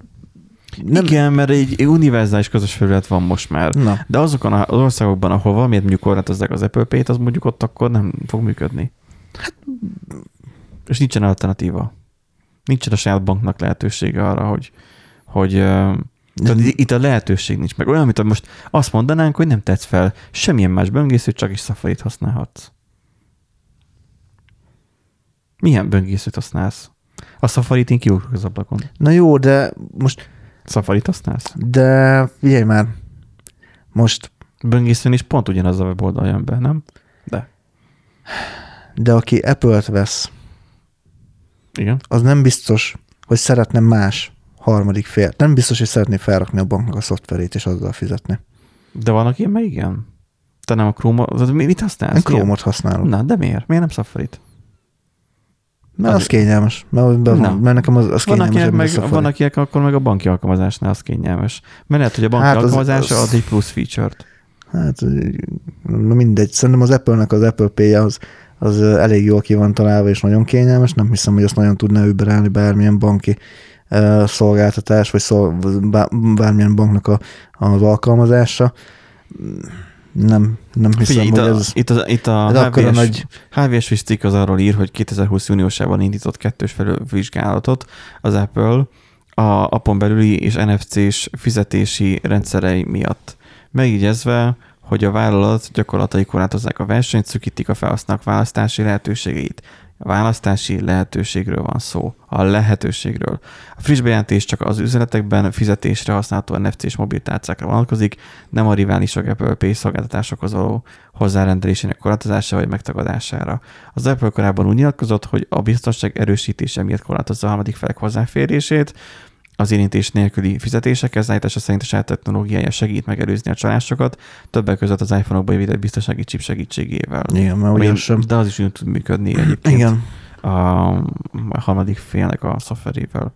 nem... Igen, mert egy univerzális közös felület van most már. Na. De azokon az országokban, ahol valamiért mondjuk korlátozzák az Apple Pay-t, az mondjuk ott akkor nem fog működni. Hát, és nincsen alternatíva. Nincsen a saját banknak lehetősége arra, hogy, hogy tehát itt a lehetőség nincs meg. Olyan, amit most azt mondanánk, hogy nem tetsz fel semmilyen más böngészőt, csak is safari használhatsz. Milyen böngészőt használsz? A Safari-t én kiugrok az ablakon. Na jó, de most... Safari-t használsz? De figyelj már, most... Böngészőn is pont ugyanaz a weboldal jön be, nem? De. De aki Apple-t vesz, Igen. az nem biztos, hogy szeretne más harmadik fél. Nem biztos, hogy szeretné felrakni a banknak a szoftverét és azzal fizetni. De van, aki meg igen. Te nem a Chrome-ot, mit használsz? Én Chrome-ot használom. Na, de miért? Miért nem Safari-t? Mert az, az kényelmes. Mert, be van, mert nekem az, az van, kényelmes. Akinek meg, van, akinek akkor meg a banki alkalmazásnál az kényelmes. Mert lehet, hogy a banki hát alkalmazása az, az, ad egy plusz feature-t. Hát mindegy. Szerintem az Apple-nek az Apple Pay az, az elég jól ki van találva, és nagyon kényelmes. Nem hiszem, hogy azt nagyon tudná überelni bármilyen banki uh, szolgáltatás, vagy szol, bármilyen banknak a, az alkalmazása nem, nem hiszem, Figyelj, hogy ez... Itt a, itt a ez HVS, nagy... HVS cikk az arról ír, hogy 2020 júniusában indított kettős felülvizsgálatot az Apple a apon belüli és NFC-s fizetési rendszerei miatt. Megjegyezve, hogy a vállalat gyakorlatai korlátozzák a versenyt, szükítik a felhasználók választási lehetőségeit. A választási lehetőségről van szó, a lehetőségről. A friss bejelentés csak az üzletekben fizetésre használható NFC-s mobiltárcákra vonatkozik, nem a riválisok Apple Pay szolgáltatásokhoz való hozzárendelésének korlátozása vagy megtagadására. Az Apple korábban úgy nyilatkozott, hogy a biztonság erősítése miatt korlátozza a harmadik felek hozzáférését, az érintés nélküli fizetésekhez állítása szerint a saját technológiája segít megelőzni a csalásokat, többek között az iPhone-okba épített biztonsági chip segítségével. Igen, mert ugyan sem. De az is úgy tud működni egyébként. Igen. A, a harmadik félnek a szoftverével.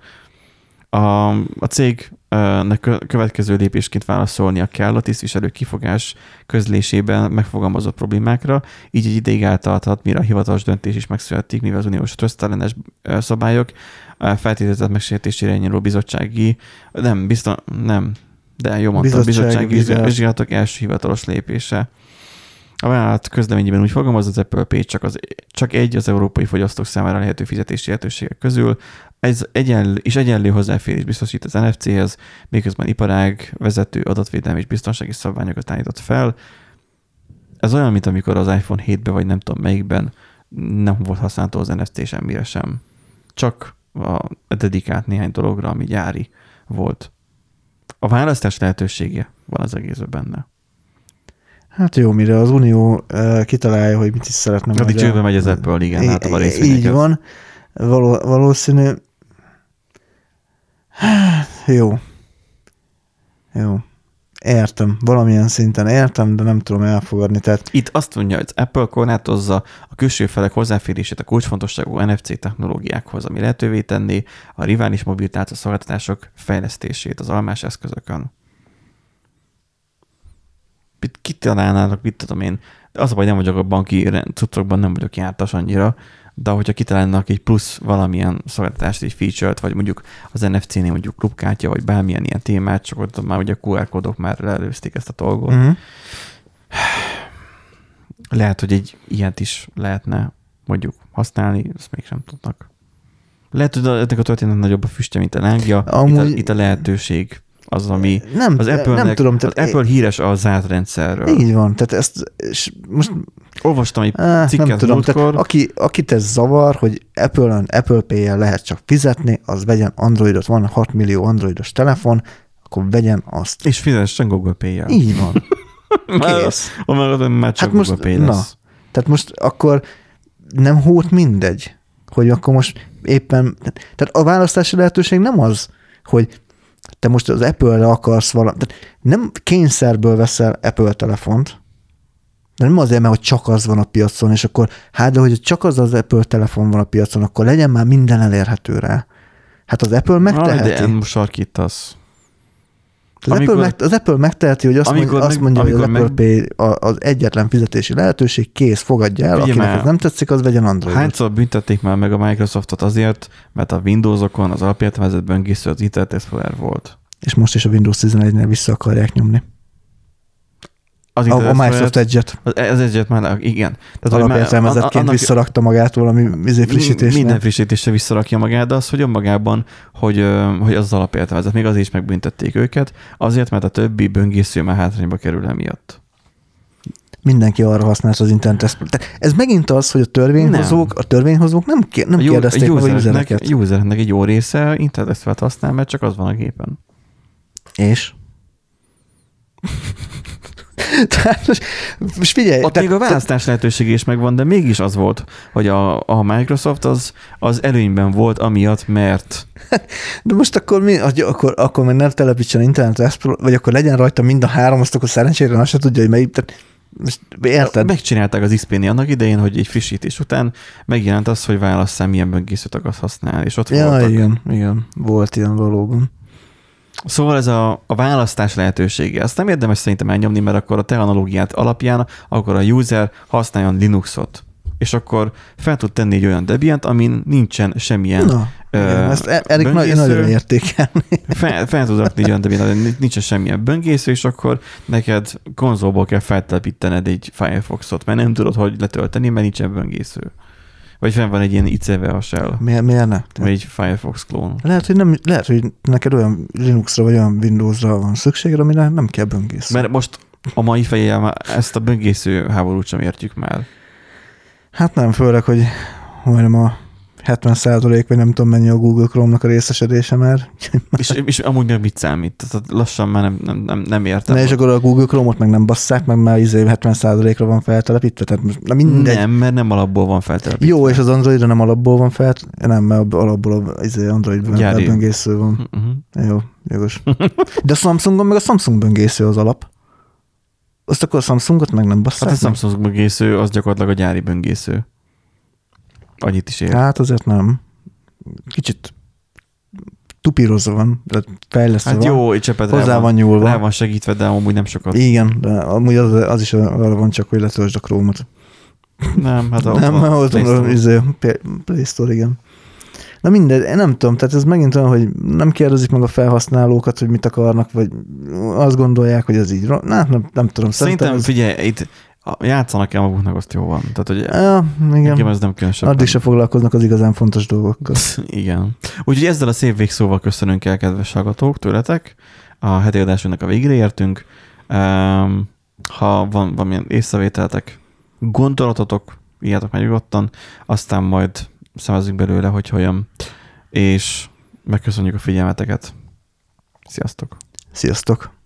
A, a cégnek következő lépésként válaszolnia kell a tisztviselő kifogás közlésében megfogalmazott problémákra, így egy ideig eltarthat, mire a hivatalos döntés is megszületik, mivel az uniós trösztelenes szabályok feltételezett megsértésére nyíló bizottsági, nem, biztos, nem, de jó mondtam, bizottsági, bizottsági vizsgálatok első hivatalos lépése. A vállalat közleményében úgy fogalmaz, az Apple Pay csak, az, csak egy az európai fogyasztók számára lehető fizetési lehetőségek közül, ez egyenlő, és egyenlő hozzáférés biztosít az NFC-hez, miközben iparág, vezető, adatvédelmi és biztonsági szabványokat állított fel. Ez olyan, mint amikor az iPhone 7-ben, vagy nem tudom melyikben nem volt használható az NFC semmire sem. Csak a dedikált néhány dologra, ami gyári volt. A választás lehetősége van az egész benne. Hát jó, mire az Unió uh, kitalálja, hogy mit is szeretne. A dicsőbe megy az Apple, igen, hát a Így van, Való, valószínű. Hát, jó. Jó. Értem, valamilyen szinten értem, de nem tudom elfogadni. Tehát... Itt azt mondja, hogy Apple korlátozza a külső felek hozzáférését a kulcsfontosságú NFC technológiákhoz, ami lehetővé tenné a rivális mobiltárca szolgáltatások fejlesztését az almás eszközökön. Kit találnának, mit tudom én. Az a baj, nem vagyok a banki cuccokban, nem vagyok jártas annyira, de hogyha kitalálnak egy plusz valamilyen szolgáltatást, egy feature-t, vagy mondjuk az NFC-nél mondjuk klubkártya, vagy bármilyen ilyen témát, csak ott már ugye a QR kódok már leelőzték ezt a dolgot. Uh-huh. Lehet, hogy egy ilyet is lehetne mondjuk használni, ezt mégsem tudnak. Lehet, hogy ennek a történet nagyobb a füstje, mint a lángja. Amúgy... Itt, a, itt a lehetőség az, ami nem, az Apple, nem tudom, tehát az Apple híres a zárt rendszerről. Így van, tehát ezt és most Olvastam egy cikket nem tudom, tehát aki, akit ez zavar, hogy Apple-en, Apple Pay-jel lehet csak fizetni, az vegyen Androidot, van 6 millió androidos telefon, akkor vegyen azt. És fizessen Google Pay-jel. Így van. [laughs] Kész. Már, már csak hát Google most, Pay lesz. Na, tehát most akkor nem hót mindegy, hogy akkor most éppen, tehát a választási lehetőség nem az, hogy te most az Apple-re akarsz valamit, nem kényszerből veszel Apple telefont, de nem azért, mert hogy csak az van a piacon, és akkor hát, de hogy csak az az Apple telefon van a piacon, akkor legyen már minden elérhető rá. Hát az Apple megteheti. Na, de most sarkítasz. Az, amikor, Apple meg, az Apple megteheti, hogy azt, mondja, azt mondja, hogy az Apple meg... Pay az egyetlen fizetési lehetőség, kész, fogadja el, akinek ez nem tetszik, az vegyen Android. Hányszor büntették már meg a Microsoftot azért, mert a Windowsokon az alapértelmezetben készül az Internet Explorer volt. És most is a Windows 11-nél vissza akarják nyomni. Az a, a Microsoft Edge-et. Az, az Edge-et már, igen. Tehát, Alapértelmezetként annak, visszarakta magát valami izé frissítésnél. Minden frissítésre visszarakja magát, de az, hogy önmagában, hogy, hogy az, az alapértelmezet, még azért is megbüntették őket, azért, mert a többi böngésző már hátrányba kerül emiatt mindenki arra használta az internet Tehát ez megint az, hogy a törvényhozók, nem. a törvényhozók nem, kér, nem a kérdezték a meg a usereket. Usernek egy jó része internet használ, mert csak az van a gépen. És? [laughs] [laughs] Tehát most, figyelj. Ott te, még a választás te, lehetőség is megvan, de mégis az volt, hogy a, a Microsoft az, az előnyben volt amiatt, mert... [laughs] De most akkor mi, akkor, akkor meg nem telepítsen internet, vagy akkor legyen rajta mind a három, azt akkor szerencsére azt se tudja, hogy melyik. Tehát most érted? Megcsinálták az xp annak idején, hogy egy frissítés után megjelent az, hogy válasszál, milyen böngészőt akarsz használni, és ott ja, voltak. igen, igen, volt ilyen valóban. Szóval ez a, a választás lehetősége. Azt nem érdemes szerintem elnyomni, mert akkor a te analógiát alapján, akkor a user használjon Linuxot és akkor fel tud tenni egy olyan Debian, amin nincsen semmilyen Na, uh, igen, ezt e- Erik böngésző, nagyon értékelni. [laughs] Fel, fel tud rakni egy olyan Debian, nincsen semmilyen böngésző, és akkor neked konzolból kell feltelepítened egy Firefoxot, mert nem tudod, hogy letölteni, mert nincsen böngésző. Vagy fenn van egy ilyen ICV a shell. Miért, miért ne? Vagy egy Firefox klón. Lehet, hogy, nem, lehet, hogy neked olyan Linuxra vagy olyan Windowsra van szükséged, amire nem kell böngésző. Mert most a mai fejjel ezt a böngésző háborút sem értjük már. Hát nem, főleg, hogy majdnem a 70 százalék, vagy nem tudom mennyi a Google Chrome-nak a részesedése már. [laughs] és, és amúgy meg mit számít? Tehát lassan már nem, nem, nem, nem értem. Ne, és akkor a Google Chrome-ot meg nem basszák, meg már izé 70 százalékra van feltelepítve, tehát most, na mindegy. Nem, mert nem alapból van feltelepítve. Jó, és az Androidra nem alapból van fel, nem, mert alapból az izé Android böngésző van. Uh-huh. Jó, jogos. De a Samsungon meg a Samsung böngésző az alap. Azt akkor a Samsungot meg nem basszák? Hát a Samsung böngésző az gyakorlatilag a gyári böngésző. Annyit is ér. Hát azért nem. Kicsit tupírozva van, de fejlesztve hát van. jó, egy csepet Hozzá van, van nyúlva. Rá van segítve, de amúgy nem sokat. Igen, de amúgy az, az is arra van csak, hogy letöltsd a Chrome-ot. Nem, hát a, nem, a, a. Izé, Play Store, igen. Na mindegy, én nem tudom, tehát ez megint olyan, hogy nem kérdezik meg a felhasználókat, hogy mit akarnak, vagy azt gondolják, hogy ez így, na, nem, nem tudom. Szerintem, ez... figyelj, itt játszanak el maguknak, azt jó van. Tehát, hogy ja, igen. ez nem különösebb. Addig se foglalkoznak az igazán fontos dolgokkal. [laughs] igen. Úgyhogy ezzel a szép végszóval köszönünk el, kedves hallgatók, tőletek. A heti adásunknak a végére értünk. Ha van valamilyen észrevételtek, gondolatotok, írjátok meg nyugodtan, aztán majd szemezünk belőle, hogy hogyan. És megköszönjük a figyelmeteket. Sziasztok! Sziasztok!